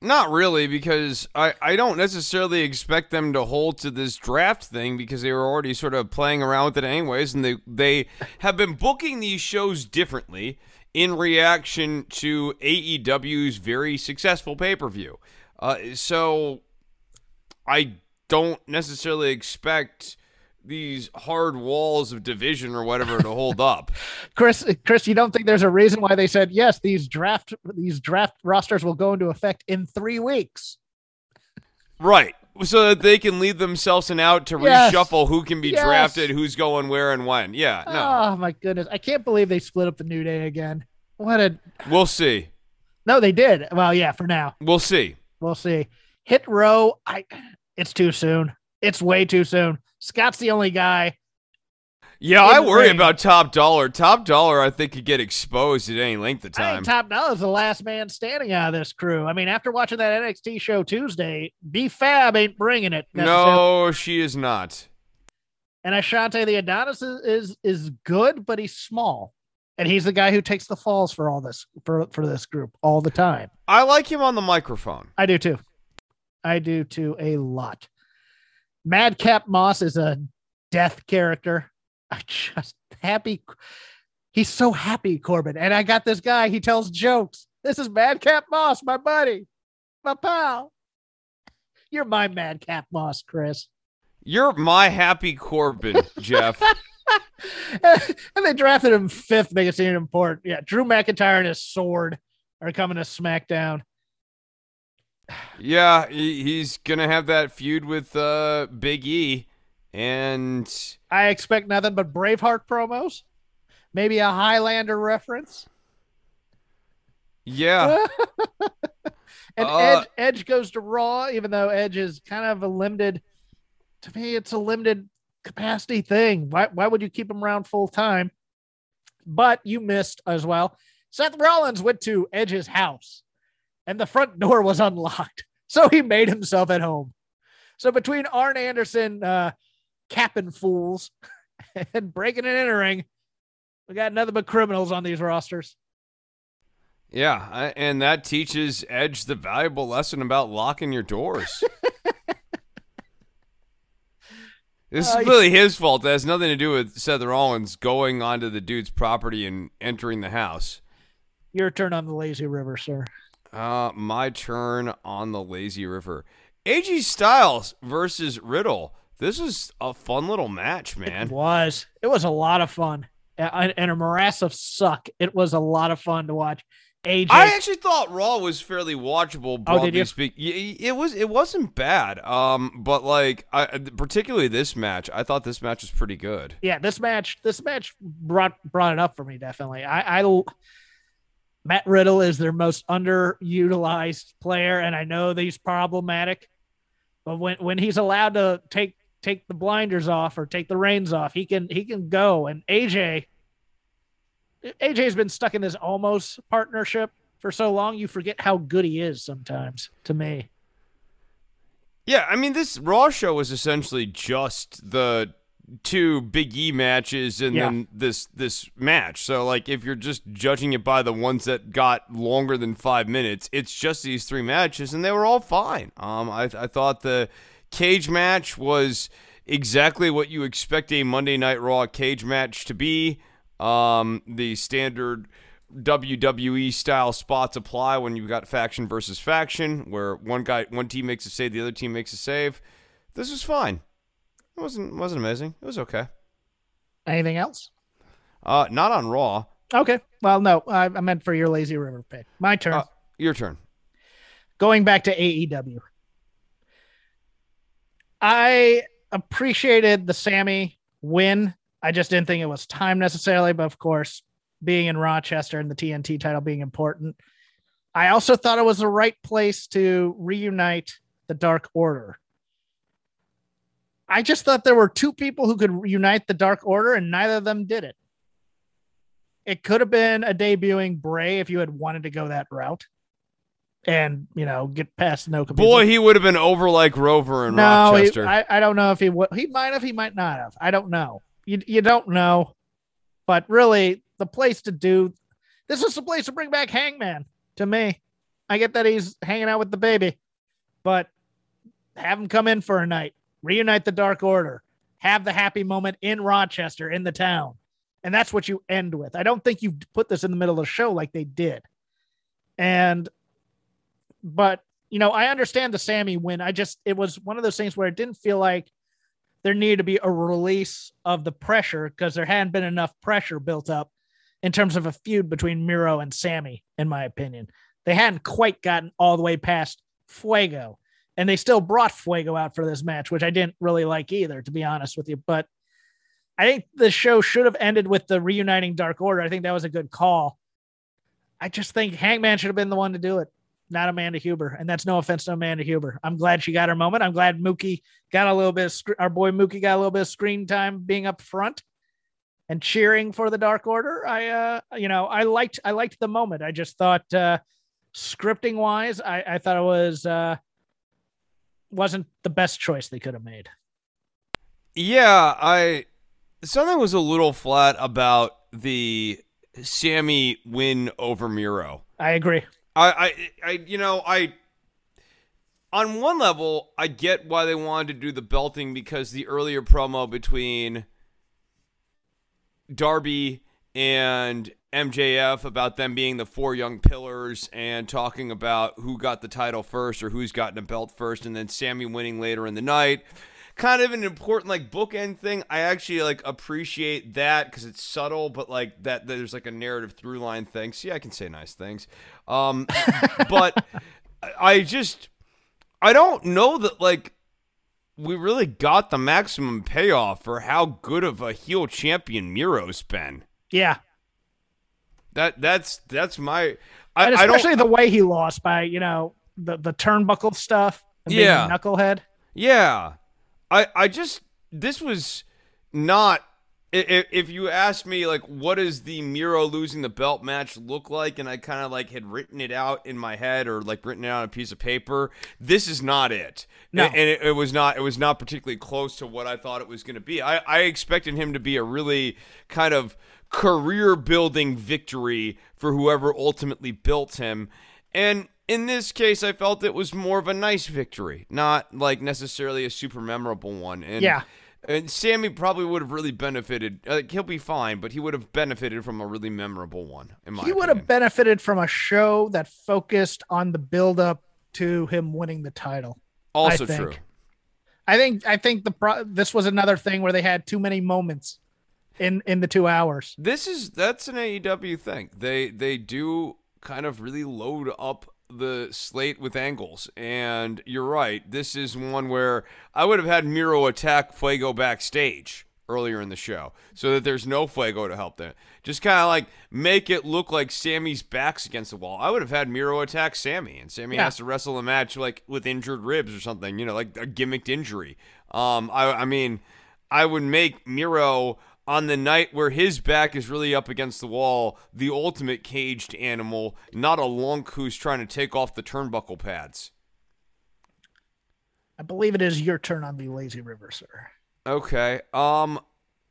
Not really, because I, I don't necessarily expect them to hold to this draft thing because they were already sort of playing around with it anyways, and they they have been booking these shows differently in reaction to AEW's very successful pay per view. Uh, so I don't necessarily expect these hard walls of division or whatever to hold up. Chris, Chris, you don't think there's a reason why they said yes? These draft these draft rosters will go into effect in three weeks. Right. So that they can leave themselves an out to Yes. reshuffle who can be Yes. drafted, who's going where and when. Yeah, no. Oh my goodness. I can't believe they split up the New Day again. What a We'll see. no, they did. Well, yeah, for now. We'll see. We'll see. Hit row. I it's too soon. It's way too soon. Scott's the only guy. Yeah, I worry about Top Dolla. Top Dolla, I think, could get exposed at any length of I time. think Top Dolla's the last man standing out of this crew. I mean, after watching that NXT show Tuesday, B Fab ain't bringing it. no, she is not. And Ashante Thee Adonis is, is is good, but he's small. And he's the guy who takes the falls for all this for, for this group all the time. I like him on the microphone. I do too. I do too a lot. Madcap Moss is a death character. I just happy. He's so happy, Corbin. And I got this guy. He tells jokes. This is Madcap Moss, my buddy, my pal. You're my Madcap Moss, Chris. You're my happy Corbin, Jeff. and they drafted him fifth, making it seem important. Yeah, Drew McIntyre and his sword are coming to SmackDown. Yeah, he, he's gonna have that feud with uh, Big E, and I expect nothing but Braveheart promos, maybe a Highlander reference. yeah, and Uh, Edge Edge goes to Raw, even though Edge is kind of a limited. To me, it's a limited capacity thing. Why why would you keep him around full time? But you missed as well. Seth Rollins went to Edge's house, and the front door was unlocked, so he made himself at home. So between Arn Anderson uh, capping fools and breaking and entering, we got nothing but criminals on these rosters. yeah, I- and that teaches Edge the valuable lesson about locking your doors. This Uh, is really his fault. It has nothing to do with Seth Rollins going onto the dude's property and entering the house. Your turn on the lazy river, sir. Uh, my turn on the lazy river. AJ Styles versus Riddle. This is a fun little match, man. It was. It was a lot of fun. And a morass of suck. It was a lot of fun to watch. AJ. I actually thought Raw was fairly watchable. Oh, Broadly you? speaking, it was. It wasn't bad. Um, but like, I, particularly this match, I thought this match was pretty good. yeah, this match, this match brought brought it up for me definitely. I, I Matt Riddle is their most underutilized player, and I know that he's problematic. But when when he's allowed to take take the blinders off or take the reins off, he can he can go. And AJ, AJ's been stuck in this Omos partnership for so long, you forget how good he is sometimes. To me, Yeah, I mean, this Raw show was essentially just the two Big E matches and Yeah. then this this match. So like, if you're just judging it by the ones that got longer than five minutes, it's just these three matches, and they were all fine. Um, I I thought the cage match was exactly what you expect a Monday Night Raw cage match to be. Um, the standard WWE style spots apply when you've got faction versus faction, where one guy, one team makes a save, the other team makes a save. This was fine. It wasn't wasn't amazing. It was okay. anything else? Uh, not on Raw. Okay. Well, no, I, I meant for your lazy river pick. My turn. Uh, your turn. Going back to AEW, I appreciated the Sammy win. I just didn't think it was time necessarily, but of course, being in Rochester and the TNT title being important. I also thought it was the right place to reunite the Dark Order. I just thought there were two people who could unite the Dark Order, and neither of them did it. It could have been a debuting Bray if you had wanted to go that route and, you know, get past no. Boy, he would have been over like Rover in no, Rochester. He, I, I don't know if he would. He might have, he might not have. I don't know. You, you don't know. But really, the place to do this is the place to bring back Hangman to me. I get that he's hanging out with the baby, but have him come in for a night reunite the Dark Order, have the happy moment in Rochester, in the town. And that's what you end with. I don't think you put this in the middle of the show like they did. And, but, you know, I understand the Sammy win. I just, it was one of those things where it didn't feel like there needed to be a release of the pressure because there hadn't been enough pressure built up in terms of a feud between Miro and Sammy, in my opinion. They hadn't quite gotten all the way past Fuego and they still brought Fuego out for this match, which I didn't really like either, to be honest with you. But I think the show should have ended with the reuniting Dark Order. I think that was a good call. I just think Hangman should have been the one to do it, not Amanda Huber. And that's no offense to Amanda Huber. I'm glad she got her moment. I'm glad Mookie got a little bit of sc- our boy Mookie got a little bit of screen time being up front and cheering for the Dark Order. I uh you know, I liked I liked the moment. I just thought uh scripting wise, I, I thought it was uh wasn't the best choice they could have made. Yeah, I something was a little flat about the Sammy win over Miro. I agree. I, I, I, you know, I. On one level, I get why they wanted to do the belting because the earlier promo between Darby and MJF about them being the four young pillars and talking about who got the title first or who's gotten a belt first, and then Sammy winning later in the night. Kind of an important like bookend thing. I actually like appreciate that because it's subtle, but like that there's like a narrative through line thing. See, I can say nice things, um, but I just I don't know that like we really got the maximum payoff for how good of a heel champion Miro's been. Yeah, that that's that's my. I, and especially the way he lost by you know the the turnbuckle stuff. yeah, knucklehead. Yeah, I I just this was not. If, if you ask me like what does the Miro losing the belt match look like, and I kind of like had written it out in my head or like written it on a piece of paper, this is not it. No. and, and it, it was not. It was not particularly close to what I thought it was going to be. I I expected him to be a really kind of career building victory for whoever ultimately built him. And in this case, I felt it was more of a nice victory, not like necessarily a super memorable one. And yeah. And Sammy probably would have really benefited. Like he'll be fine, but he would have benefited from a really memorable one. In my he would have benefited from a show that focused on the build up to him winning the title. Also true. I think I think the pro- this was another thing where they had too many moments in in the two hours. This is that's an AEW thing. They they do kind of really load up the slate with angles. And you're right. This is one where I would have had Miro attack Fuego backstage earlier in the show so that there's no Fuego to help them. Just kind of like make it look like Sammy's back's against the wall. I would have had Miro attack Sammy and Sammy yeah. has to wrestle a match like with injured ribs or something, you know, like a gimmicked injury. Um, I, I mean, I would make Miro on the night where his back is really up against the wall, the ultimate caged animal, not a lunk who's trying to take off the turnbuckle pads. I believe it is your turn on the lazy river, sir. Okay. Um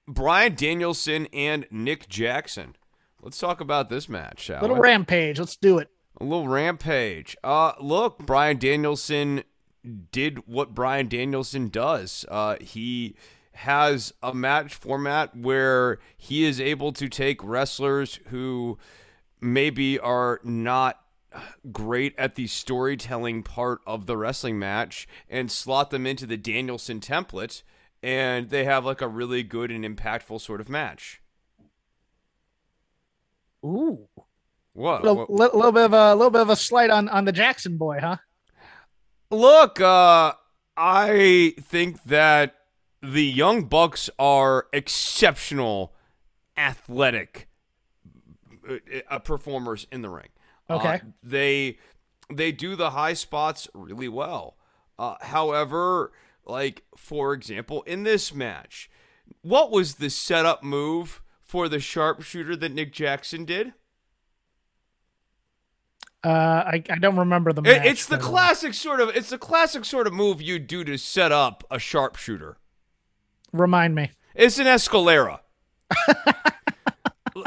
Bryan Danielson and Nick Jackson. Let's talk about this match, shall Little we? rampage. Let's do it. A little rampage. Uh look, Bryan Danielson did what Bryan Danielson does. Uh he has a match format where he is able to take wrestlers who maybe are not great at the storytelling part of the wrestling match and slot them into the Danielson template and they have like a really good and impactful sort of match. Ooh. What? A little, little bit of a little bit of a slight on on the Jackson boy, huh? Look, uh I think that the Young Bucks are exceptional athletic uh, uh, performers in the ring. Okay. Uh, they they do the high spots really well. Uh, however, like for example, in this match, what was the setup move for the sharpshooter that Nick Jackson did? Uh, I, I don't remember the It- match. it's the classic sort of it's the classic sort of move you do to set up a sharpshooter. Remind me. It's an escalera.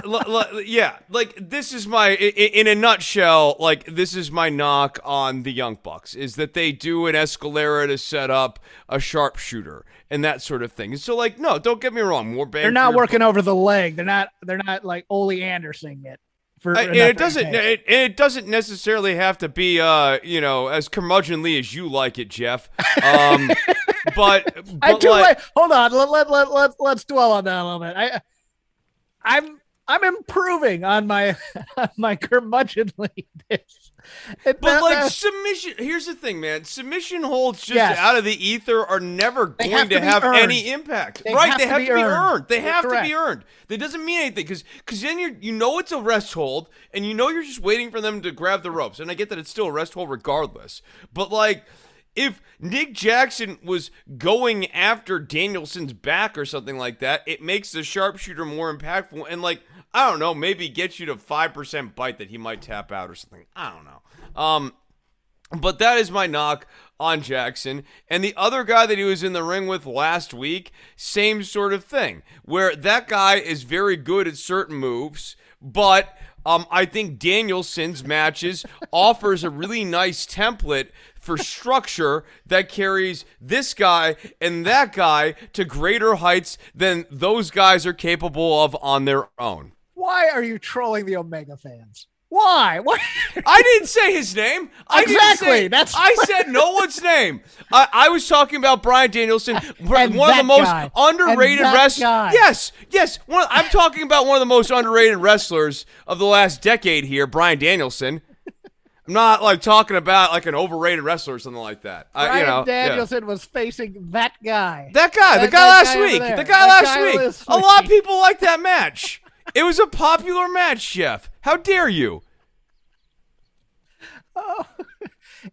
L- l- yeah, like this is my in a nutshell. Like this is my knock on the Young Bucks is that they do an escalera to set up a sharpshooter and that sort of thing. So like, no, don't get me wrong. More bang They're not working over the leg. They're not. They're not like Ole Anderson yet. For Uh, it doesn't. It, it doesn't necessarily have to be, uh, you know, as curmudgeonly as you like it, Jeff. Um, but, I do like, like. Hold on. Let let let let let's dwell on that a little bit. I, I'm I'm improving on my on my curmudgeonly. But that- like that- submission. Here's the thing, man. Submission holds just Yes. out of the ether are never going have to, to have earned. any impact. They right? have they have to be earned. earned. They You're have to be earned. That doesn't mean anything because because then you you know it's a rest hold and you know you're just waiting for them to grab the ropes. And I get that it's still a rest hold regardless. But like. If Nick Jackson was going after Danielson's back or something like that, it makes the sharpshooter more impactful and like I don't know, maybe gets you to five percent bite that he might tap out or something. I don't know. Um, but that is my knock on Jackson. And the other guy that he was in the ring with last week, same sort of thing, where that guy is very good at certain moves, but um, I think Danielson's matches offers a really nice template for structure that carries this guy and that guy to greater heights than those guys are capable of on their own. why are you trolling the Omega fans? Why? Why? I didn't say his name. I Exactly, say- that's- I said no one's name. I, I was talking about Bryan Danielson, one of the most guy. underrated wrestlers. Yes, yes. One, I'm talking about one of the most underrated wrestlers of the last decade here, Bryan Danielson. I'm not like talking about like an overrated wrestler or something like that. I, Bryan you know, yeah. Danielson was facing that guy. That guy, the guy last guy week, the guy That last guy week. last A lot of people like that match. it was a popular match, Jeff. How dare you? Oh,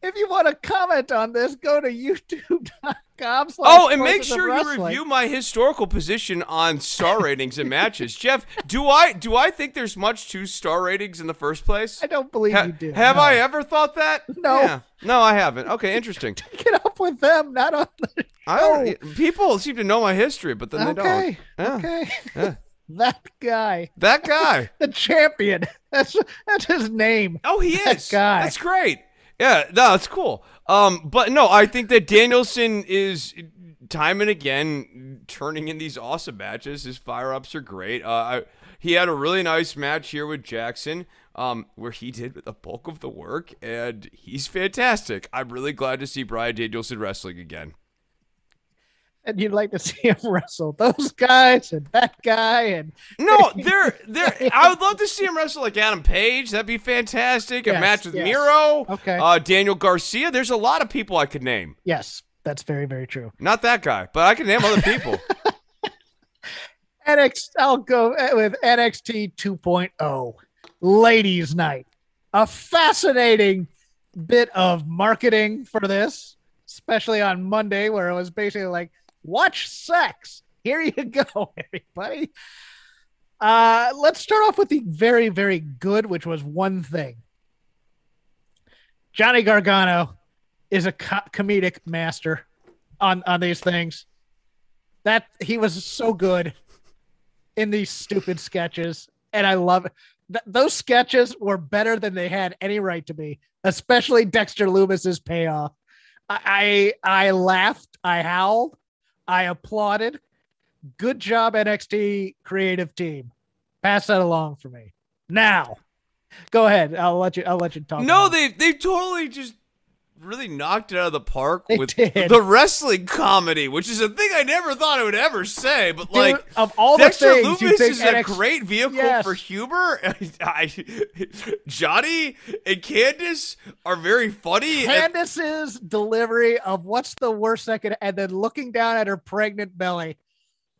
if you want to comment on this, go to youtube.com. Oh, and make sure you review my historical position on star ratings and matches. Jeff, do I do I think there's much to star ratings in the first place? I don't believe Ha- you do. have no. I ever thought that? No. Yeah. No, I haven't. Okay, interesting. Get up with them, not on the I don't, people seem to know my history, but then they Okay. don't. Yeah. Okay. Yeah. that guy, That guy. the champion. That's that's his name. Oh, he That is. guy. That's great. Yeah, no, cool. Um, but no, I think that Danielson is time and again turning in these awesome matches. His fire ups are great. Uh, I, he had a really nice match here with Jackson, um, where he did the bulk of the work, and he's fantastic. I'm really glad to see Bryan Danielson wrestling again. And you'd like to see him wrestle those guys and that guy and No, they're they're. I would love to see him wrestle like Adam Page. That'd be fantastic. A Yes, match with yes. Miro. Okay. Uh, Daniel Garcia. There's a lot of people I could name. yes, that's very very true. Not that guy, but I can name other people. NXT, I'll go with NXT 2.0, oh, Ladies Night. A fascinating bit of marketing for this, especially on Monday, where it was basically like, watch sex. Here you go, everybody. Uh, let's start off with the very, very good, which was one thing. Johnny Gargano is a co- comedic master on on these things. That he was so good in these stupid sketches, and I love it. Th- those sketches were better than they had any right to be, especially Dexter Lumis's payoff. I, I I laughed, I howled, I applauded. Good job, NXT creative team. Pass that along for me. Now, go ahead. I'll let you. I'll let you talk. no, they they totally just really knocked it out of the park They with did. the wrestling comedy, which is a thing I never thought I would ever say. But Dude, like, of all the Dexter things you Lumis is NXT a great vehicle Yes. for humor. I, Johnny and Candice are very funny. and- Candice's delivery of what's the worst could, and then looking down at her pregnant belly,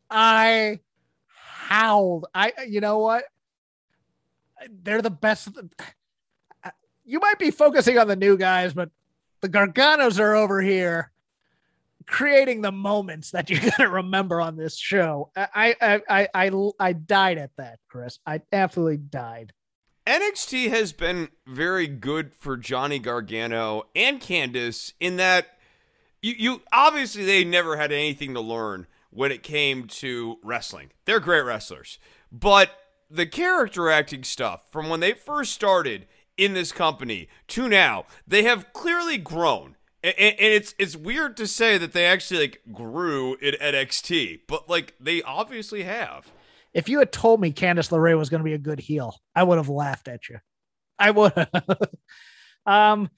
I howled. I, you know what? They're the best. You might be focusing on the new guys, but the Garganos are over here creating the moments that you're gonna remember on this show. I, I, I, I, I died at that, Chris. I absolutely died. NXT has been very good for Johnny Gargano and Candice in that you, you obviously they never had anything to learn when it came to wrestling. They're great wrestlers. But the character acting stuff from when they first started in this company to now, they have clearly grown. And, and it's it's weird to say that they actually like grew in NXT, but like they obviously have. If you had told me Candice LeRae was going to be a good heel, I would have laughed at you. I would. um,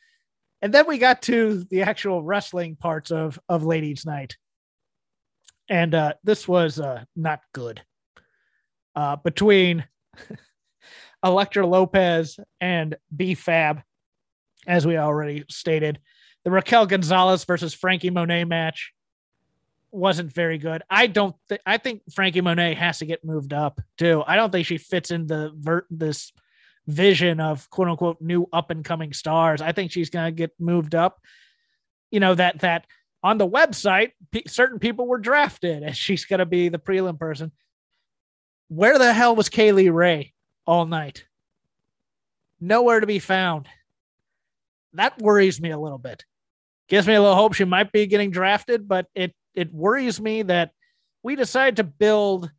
and then we got to the actual wrestling parts of of Ladies' Night, and uh, this was uh, not good. Uh, between Elektra Lopez and B Fab, as we already stated, the Raquel Gonzalez versus Franky Monet match wasn't very good. I don't think I think Franky Monet has to get moved up too. I don't think she fits in the ver- this vision of quote unquote new up and coming stars. I think she's going to get moved up. You know that that on the website pe certain people were drafted and she's going to be the prelim person. Where the hell was Kay Lee Ray all night? Nowhere to be found. That worries me a little bit. Gives me a little hope she might be getting drafted, but it it worries me that we decided to build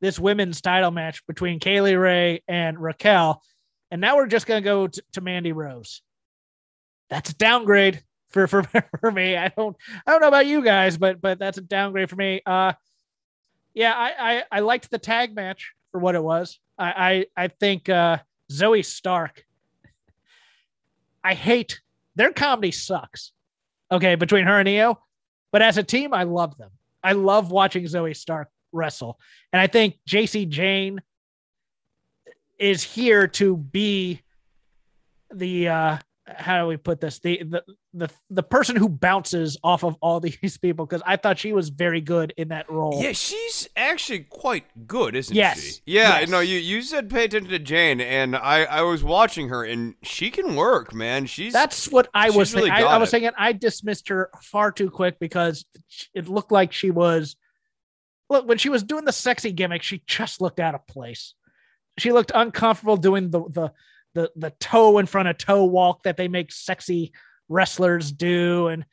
this women's title match between Kay Lee Ray and Raquel, and now we're just going to go to Mandy Rose. That's a downgrade for, for for me. I don't I don't know about you guys, but but that's a downgrade for me. Uh, yeah, I I, I liked the tag match for what it was. I I, I think uh, Zoey Stark. I hate their comedy sucks. Okay, between her and Io, but as a team, I love them. I love watching Zoey Stark wrestle. And I think Jacy Jayne is here to be the uh how do we put this? The the the, the person who bounces off of all these people because I thought she was very good in that role. Yeah, she's actually quite good, isn't Yes. she? Yeah, Yes. no, you you said pay attention to Jayne, and I I was watching her, and she can work, man. She's That's what I was really thinking. I, I was it. thinking I dismissed her far too quick because it looked like she was look when she was doing the sexy gimmick, she just looked out of place. She looked uncomfortable doing the the the the toe in front of toe walk that they make sexy wrestlers do and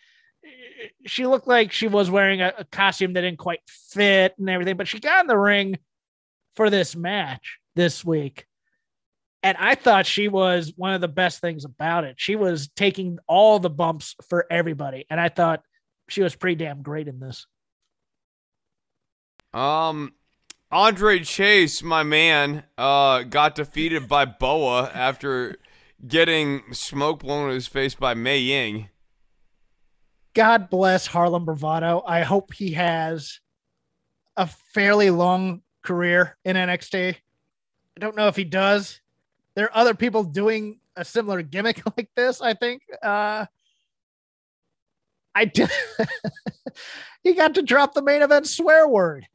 she looked like she was wearing a, a costume that didn't quite fit and everything but she got in the ring for this match this week and I thought she was one of the best things about it. She was taking all the bumps for everybody. And I thought she was pretty damn great in this. Um, Andre Chase, my man, uh, got defeated by Boa after getting smoke blown in his face by Mei Ying. God bless Harlem Bravado. I hope he has a fairly long career in NXT. I don't know if he does. There are other people doing a similar gimmick like this, I think. Uh, I did. he got to drop the main event swear word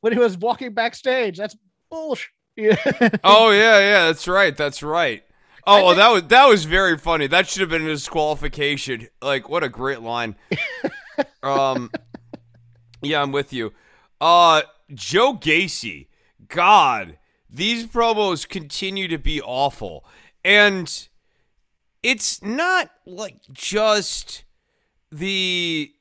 when he was walking backstage. That's bullshit. Oh yeah, yeah, that's right, that's right. Oh, well, think- that was that was very funny. That should have been a disqualification. Like, what a great line. um, yeah, I'm with you. Uh, Joe Gacy. God, these promos continue to be awful, and it's not like just the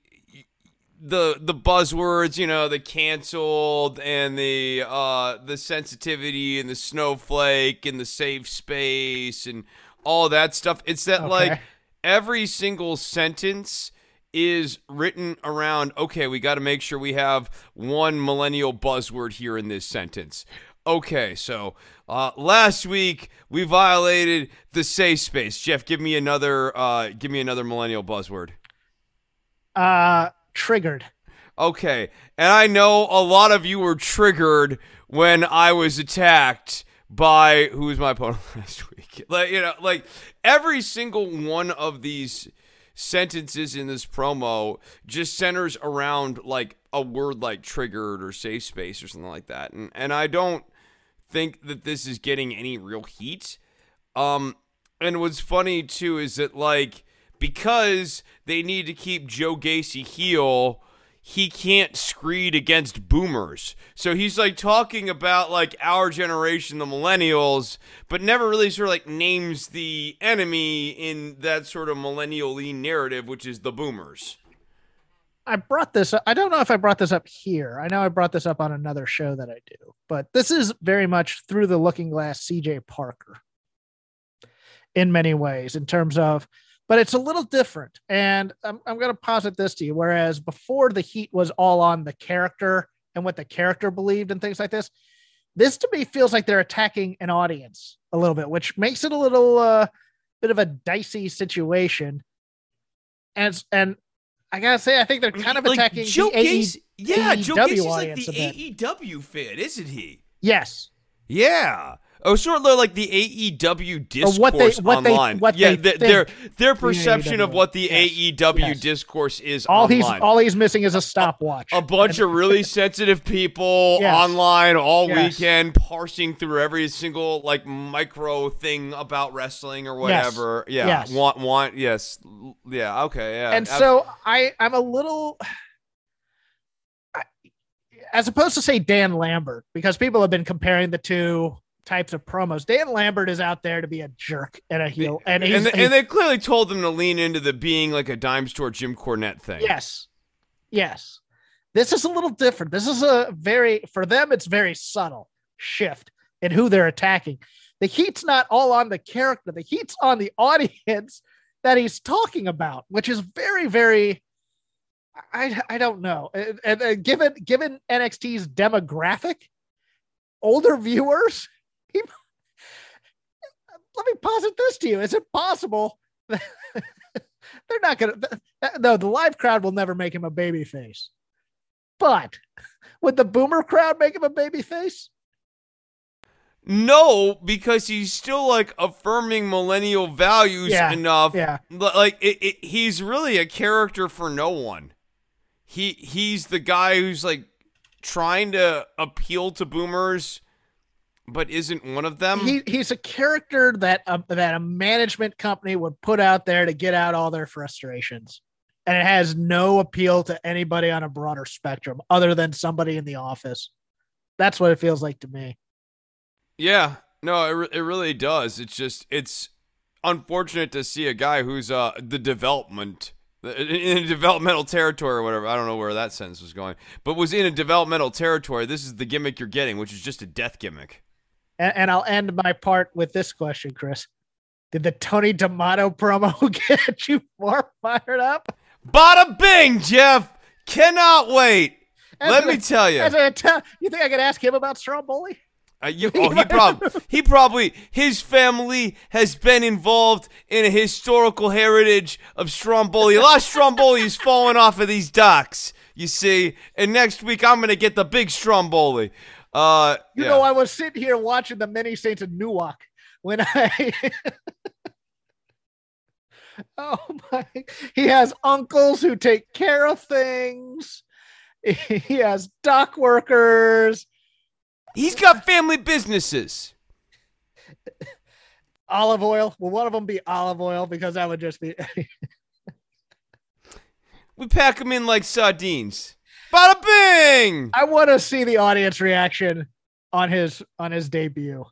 the the buzzwords, you know, the canceled and the uh the sensitivity and the snowflake and the safe space and all that stuff. It's that like every single sentence is written around okay, we got to make sure we have one millennial buzzword here in this sentence. Okay, so uh, last week we violated the safe space. Jeff, give me another. Uh, give me another millennial buzzword. Uh, triggered. Okay, and I know a lot of you were triggered when I was attacked by who was my opponent last week. Like you know, like every single one of these sentences in this promo just centers around like a word like triggered or safe space or something like that. And and I don't think that this is getting any real heat. Um and what's funny too is that like because they need to keep Joe Gacy heel, he can't screed against boomers. So he's like talking about like our generation, the millennials, but never really sort of like names the enemy in that sort of millennial narrative, which is the boomers. I brought this. I don't know if I brought this up here. I know I brought this up on another show that I do, but this is very much through the looking glass CJ Parker in many ways, in terms of but it's a little different. And I'm, I'm going to posit this to you. Whereas before the heat was all on the character and what the character believed and things like this, this to me feels like they're attacking an audience a little bit, which makes it a little uh, bit of a dicey situation. And and I gotta say, I think they're kind of like attacking Joe the Gacy, AE, yeah, Joe AEW Gacy's like the. AEW fan, isn't he? Yes, Yeah. Oh, sort of like the AEW discourse what they- what they- online. what yeah, they th- their their the perception of what the Yes. AEW Yes. discourse is all he's all he's missing is a stopwatch. a bunch of really sensitive people Yes. online all weekend parsing through every single like micro thing about wrestling or whatever. Yeah. Yes. Want want yes. Yeah, okay. Yeah. and Ab- so I I'm a little as opposed to say Dan Lambert because people have been comparing the two types of promos. Dan Lambert is out there to be a jerk and a heel, and and, they, he- and they clearly told them to lean into the being like a dime store Jim Cornette thing. yes, yes. This is a little different. This is a very for them. It's very subtle shift in who they're attacking. The heat's not all on the character. The heat's on the audience that he's talking about, which is very, very. I I don't know. And, and, and given given NXT's demographic, older viewers, he, let me posit this to you: Is it possible? that They're not gonna. No, the live crowd will never make him a baby face. But would the boomer crowd make him a baby face? No, because he's still like affirming millennial values Yeah, enough. yeah. Li- Like it, it, he's really a character for no one. He he's the guy who's like trying to appeal to boomers, but isn't one of them. he he's a character that a, that a management company would put out there to get out all their frustrations and it has no appeal to anybody on a broader spectrum other than somebody in the office that's what it feels like to me Yeah, no, it, re- it really does. It's just it's unfortunate to see a guy who's uh the development in a developmental territory or whatever. I don't know where that sentence was going, but was in a developmental territory. This is the gimmick you're getting, which is just a death gimmick. And, and i'll end my part with this question chris did the tony d'amato promo get you more fired up Bada bing, Jeff. Cannot wait. As Let an- me tell you. you think i could ask him about stromboli Uh, you, oh, he probably, he probably, his family has been involved in a historical heritage of Stromboli. A lot of Stromboli is falling off of these docks, you see. And next week, I'm going to get the big Stromboli. Uh, You yeah. know, I was sitting here watching the many saints of Newark when I. oh my! He has uncles who take care of things. He has dock workers, he's got family businesses. olive oil. Will one of them be olive oil? Because that would just be. We pack them in like sardines. Bada bing! I want to see the audience reaction on his on his debut.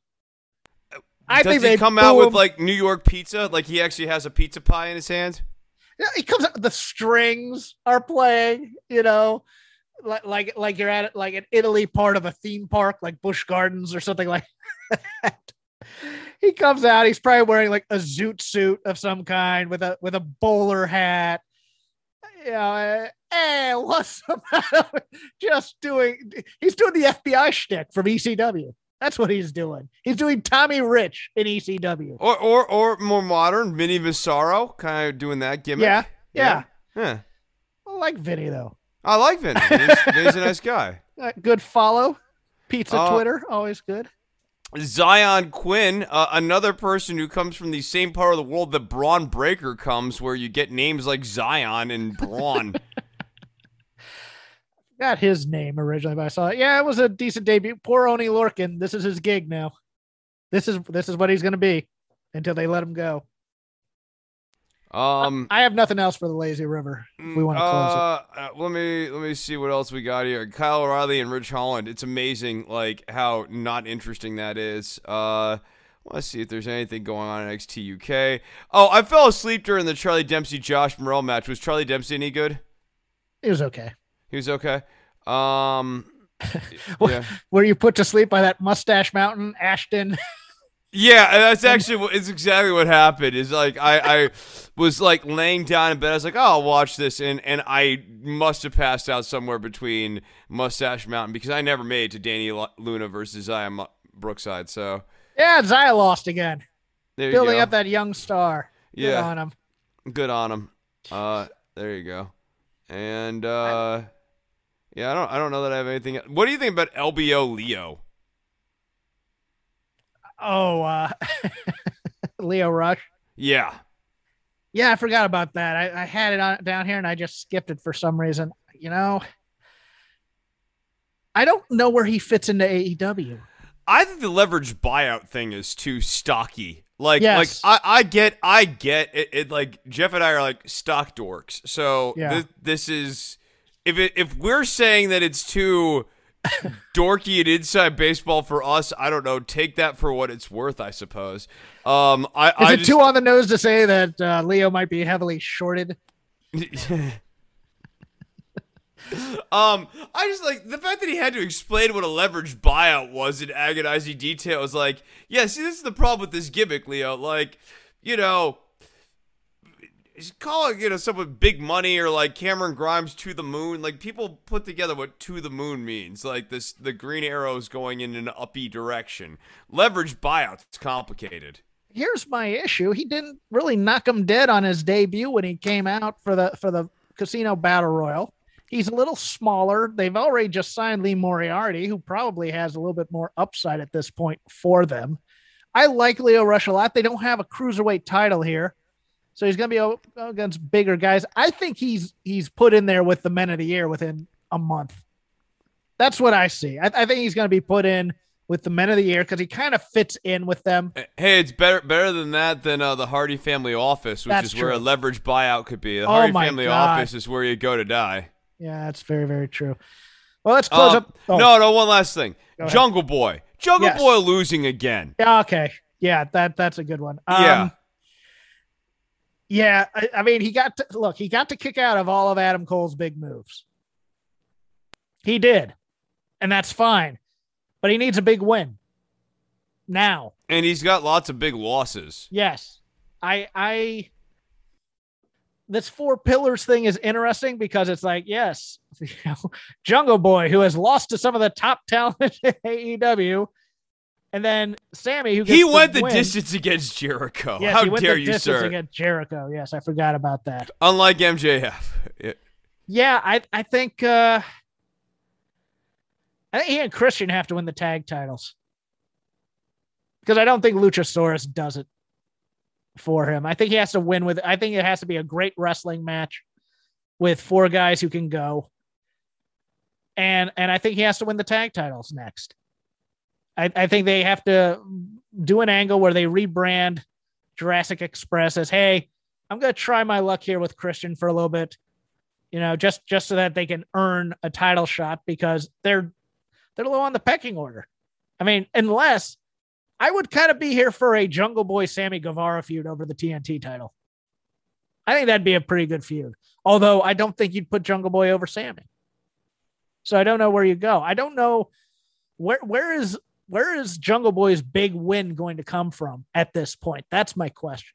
I Does think he they come out with like New York pizza? Like he actually has a pizza pie in his hand? Yeah, he comes out. The strings are playing. You know, like like like you're at like an Italy part of a theme park, like Busch Gardens or something like that. he comes out. He's probably wearing like a zoot suit of some kind with a with a bowler hat. You know, hey, what's the matter? Just doing. He's doing the FBI shtick from ECW. That's what he's doing. He's doing Tommy Rich in ECW. Or or or more modern, Vinny Massaro, kind of doing that gimmick. Yeah, yeah. Yeah. I like Vinny though. I like Vinny. He's, Vinny's a nice guy. Uh, good follow. Pizza Uh, Twitter, always good. Xyon Quinn, uh, another person who comes from the same part of the world that Bron Breakker comes, where you get names like Xyon and Bron. Got his name originally, but I saw it. Yeah, it was a decent debut. Poor Oney Lorcan. This is his gig now. This is this is what he's gonna be until they let him go. Um, I have nothing else for the Lazy River. If we want to close it. uh, uh, let me let me see what else we got here. Kyle O'Reilly and Rich Holland. It's amazing, like how not interesting that is. Uh, let's see if there's anything going on in NXT UK. Oh, I fell asleep during the Charlie Dempsey Josh Morrell match. Was Charlie Dempsey any good? He was okay. He was okay. Um, yeah. Were you put to sleep by that mustache mountain, Ashton? Yeah, that's actually what it's exactly what happened. Is like I, I was like laying down in bed. I was like, "Oh, I'll watch this," and and I must have passed out somewhere between Mustache Mountain because I never made it to Dani Luna versus Xia Brookside. So yeah, Xia lost again. Building go. up that young star. Good yeah, on him. good on him. Uh, there you go. And uh, yeah, I don't I don't know that I have anything. What do you think about LBO Lio? Oh, uh, Lio Rush. Yeah, Yeah, I forgot about that. I, I had it on down here and I just skipped it for some reason. You know, I don't know where he fits into AEW. I think the leverage buyout thing is too stocky. Like, Yes. like I, I get, I get it, it. Like Jeff and I are like stock dorks. So Yeah. thi- this is if it, if we're saying that it's too dorky and inside baseball for us, I don't know. Take that for what it's worth, I suppose. Um, I, Is I it just, too on the nose to say that uh, Lio might be heavily shorted? um, I just like the fact that he had to explain what a leveraged buyout was in agonizing detail. Was like, yeah, see, this is the problem with this gimmick, Lio. Like, you know, calling you know someone big money or like Cameron Grimes to the moon. Like people put together what to the moon means. Like this, the green arrows going in an uppy direction. Leveraged buyouts, it's complicated. Here's my issue. He didn't really knock him dead on his debut when he came out for the for the Casino Battle Royal. He's a little smaller. They've already just signed Lee Moriarty, who probably has a little bit more upside at this point for them. I like Lio Rush a lot. They don't have a cruiserweight title here. So he's going to be against bigger guys. I think he's he's put in there with the men of the year within a month. That's what I see. I, I think he's going to be put in with the men of the year because he kind of fits in with them. Hey, it's better better than that than uh, the Hardy Family Office, which That's is where a true. leveraged buyout could be. The Oh Hardy Family God. Office is where you go to die. Yeah, that's very, very true. Well, let's close Um, up. Oh, No, no, one last thing. Go ahead. Jungle Boy. Jungle Yes. Boy losing again. yeah, okay. Yeah, that that's a good one. Um, Yeah. Yeah, I, I mean, he got to look, he got to kick out of all of Adam Cole's big moves. He did, and that's fine. But he needs a big win now. And he's got lots of big losses. Yes, I I. This four pillars thing is interesting because it's like, yes, you know, Jungle Boy, who has lost to some of the top talent in AEW, and then Sammy, who gets He went the win. distance against Jericho. Yes, How he went dare the you, distance sir? against Jericho. Yes, I forgot about that. Unlike MJF. Yeah. Yeah, I I think uh I think he and Christian have to win the tag titles. Because I don't think Luchasaurus does it for him. I think he has to win with I think it has to be a great wrestling match with four guys who can go. And and I think he has to win the tag titles next. I, I think they have to do an angle where they rebrand Jurassic Express as, hey, I'm gonna try my luck here with Christian for a little bit you know, just just so that they can earn a title shot because they're they're low on the pecking order. I mean, unless I would kind of be here for a Jungle Boy Sammy Guevara feud over the TNT title. I think that'd be a pretty good feud. Although I don't think you'd put Jungle Boy over Sammy. So I don't know where you go. I don't know where where is where is Jungle Boy's big win going to come from at this point? That's my question.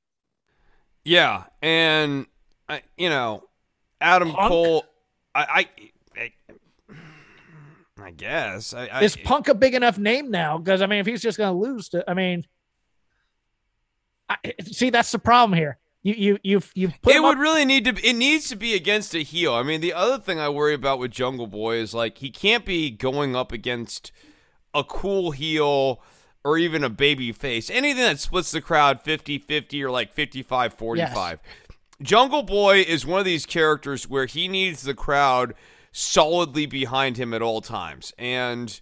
Yeah, and I, you know, Adam Punk? Cole. I, I, I, I guess. I, I, Is Punk a big enough name now? Because I mean, if he's just going to lose to, I mean, I, see, that's the problem here. You you you've you've put it would up- really need to. It needs to be against a heel. I mean, the other thing I worry about with Jungle Boy is like he can't be going up against a cool heel or even a baby face. Anything that splits the crowd 50-50 or like 55-45. Jungle Boy is one of these characters where he needs the crowd solidly behind him at all times. And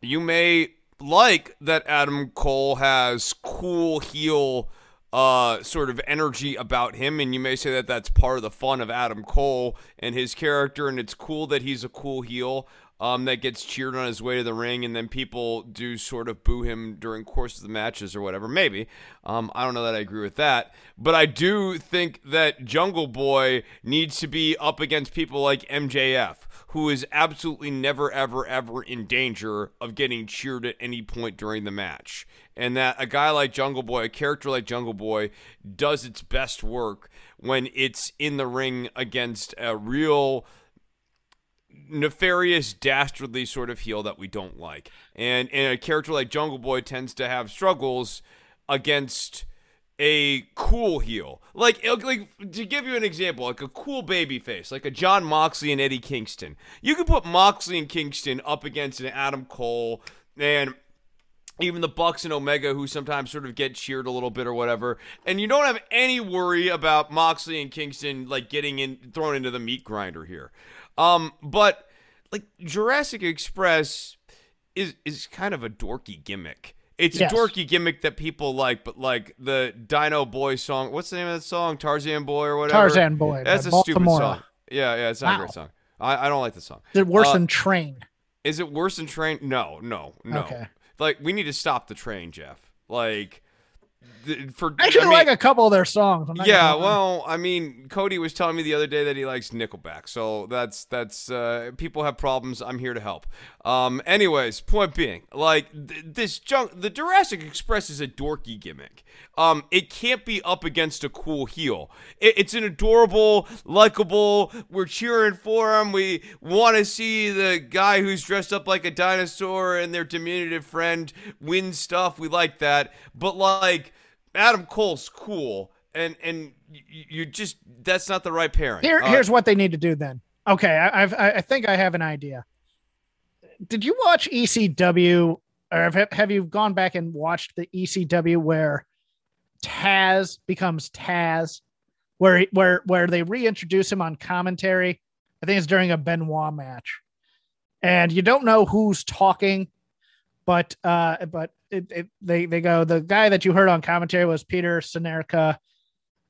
you may like that Adam Cole has cool heel uh, sort of energy about him, and you may say that that's part of the fun of Adam Cole and his character, and it's cool that he's a cool heel um, that gets cheered on his way to the ring, and then people do sort of boo him during course of the matches or whatever. Maybe um, I don't know that I agree with that, but I do think that Jungle Boy needs to be up against people like MJF who is absolutely never, ever, ever in danger of getting cheered at any point during the match. And that a guy like Jungle Boy, a character like Jungle Boy, does its best work when it's in the ring against a real nefarious, dastardly sort of heel that we don't like. And, and a character like Jungle Boy tends to have struggles against a cool heel. Like, like to give you an example, like a cool baby face, like a Jon Moxley and Eddie Kingston. You could put Moxley and Kingston up against an Adam Cole and even the Bucks and Omega, who sometimes sort of get cheered a little bit or whatever, and you don't have any worry about Moxley and Kingston like getting in thrown into the meat grinder here. Um, but like Jurassic Express is is kind of a dorky gimmick. It's Yes. a dorky gimmick that people like, but like the Dino Boy song. What's the name of that song? Tarzan Boy or whatever. Tarzan Boy. That's a stupid song. Yeah, yeah, it's not a Wow. great song. I, I don't like the song. Is it worse Uh, than Train? Is it worse than Train? No, no, no. Okay. Like we need to stop the train, Jeff. Like for I actually I mean, like a couple of their songs. Yeah, well, I mean, Cody was telling me the other day that he likes Nickelback, so that's that's uh, people have problems. I'm here to help. Um, anyways, point being, like th- this junk, the Jurassic Express is a dorky gimmick. Um, it can't be up against a cool heel. It, it's an adorable, likable. We're cheering for him. We want to see the guy who's dressed up like a dinosaur and their diminutive friend win stuff. We like that, but like. Adam Cole's cool, and and you, just that's not the right pairing. Here, Uh, here's what they need to do then. Okay, I, I've, I I think I have an idea. Did you watch ECW, or have, have you gone back and watched the ECW where Taz becomes Taz, where where where they reintroduce him on commentary? I think it's during a Benoit match, and you don't know who's talking, but uh, but it, it, they they go the guy that you heard on commentary was Peter Senerchia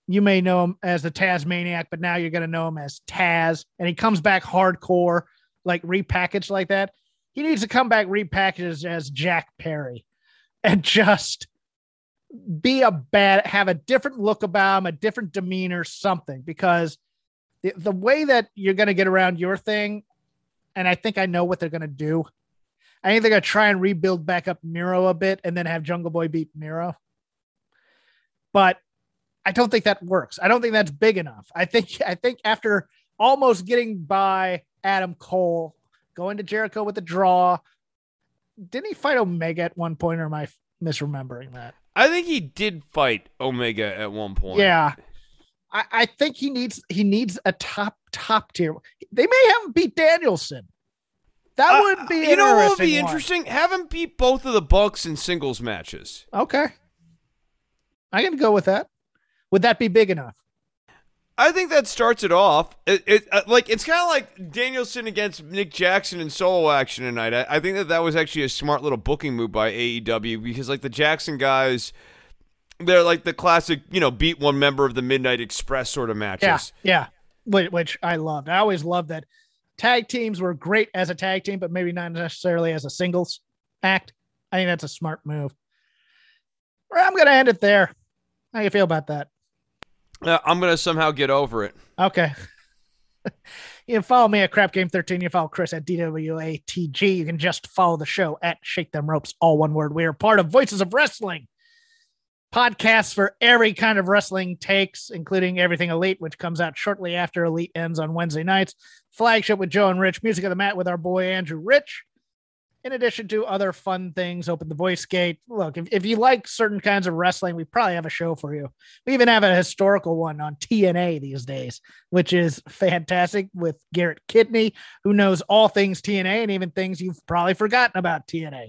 you may know him as the Tasmaniac, but now you're going to know him as Taz. And he comes back hardcore, like repackaged like that. He needs to come back repackaged as Jack Perry and just be a bad, have a different look about him, a different demeanor, something. Because the, the way that you're going to get around your thing, and I think I know what they're going to do. I think they're to try and rebuild back up Miro a bit and then have Jungle Boy beat Miro. But I don't think that works. I don't think that's big enough. I think I think after almost getting by Adam Cole, going to Jericho with a draw, didn't he fight Omega at one point, or am I misremembering that? I think he did fight Omega at one point. Yeah. I, I think he needs he needs a top top tier. They may have him beat Danielson. That Uh, would be you know what would be one. interesting? Have him beat both of the Bucks in singles matches. Okay, I can go with that. Would that be big enough? I think that starts it off. It, it uh, like it's kind of like Danielson against Nick Jackson in solo action tonight. I, I think that that was actually a smart little booking move by AEW because like the Jackson guys, they're like the classic, you know, beat one member of the Midnight Express sort of matches. Yeah, yeah. Which, which I loved. I always loved that tag teams were great as a tag team, but maybe not necessarily as a singles act. I think that's a smart move. I'm going to end it there. How you feel about that? Uh, I'm gonna somehow get over it. Okay. you can follow me at Crap Game 13. You follow Chris at DWATG. You can just follow the show at Shake Them Ropes, all one word. We are part of Voices of Wrestling. Podcasts for every kind of wrestling takes, including Everything Elite, which comes out shortly after Elite ends on Wednesday nights. Flagship with Joe and Rich. Music of the Mat with our boy Andrew Rich. in addition to other fun things, open the voice gate. Look, if, if you like certain kinds of wrestling, we probably have a show for you. We even have a historical one on TNA these days, which is fantastic with Garrett Kidney, who knows all things TNA and even things you've probably forgotten about TNA.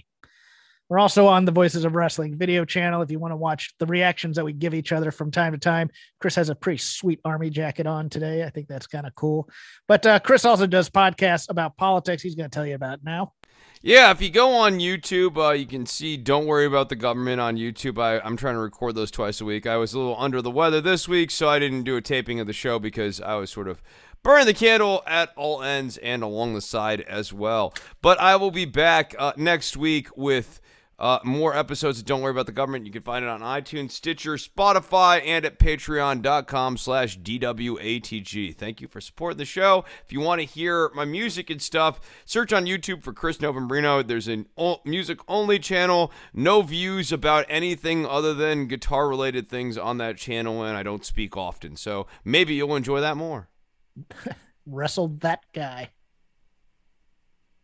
We're also on the Voices of Wrestling video channel if you want to watch the reactions that we give each other from time to time. Chris has a pretty sweet army jacket on today. I think that's kind of cool. But uh, Chris also does podcasts about politics. He's going to tell you about now. Yeah, if you go on YouTube, uh, you can see Don't Worry About the Government on YouTube. I, I'm trying to record those twice a week. I was a little under the weather this week, so I didn't do a taping of the show because I was sort of burning the candle at all ends and along the side as well. But I will be back uh, next week with uh, more episodes of Don't Worry About the Government. You can find it on iTunes, Stitcher, Spotify, and at patreon.com slash DWATG. Thank you for supporting the show. If you want to hear my music and stuff, search on YouTube for Chris Novembrino. There's a music-only channel. No views about anything other than guitar-related things on that channel, and I don't speak often. So maybe you'll enjoy that more. Wrestled that guy.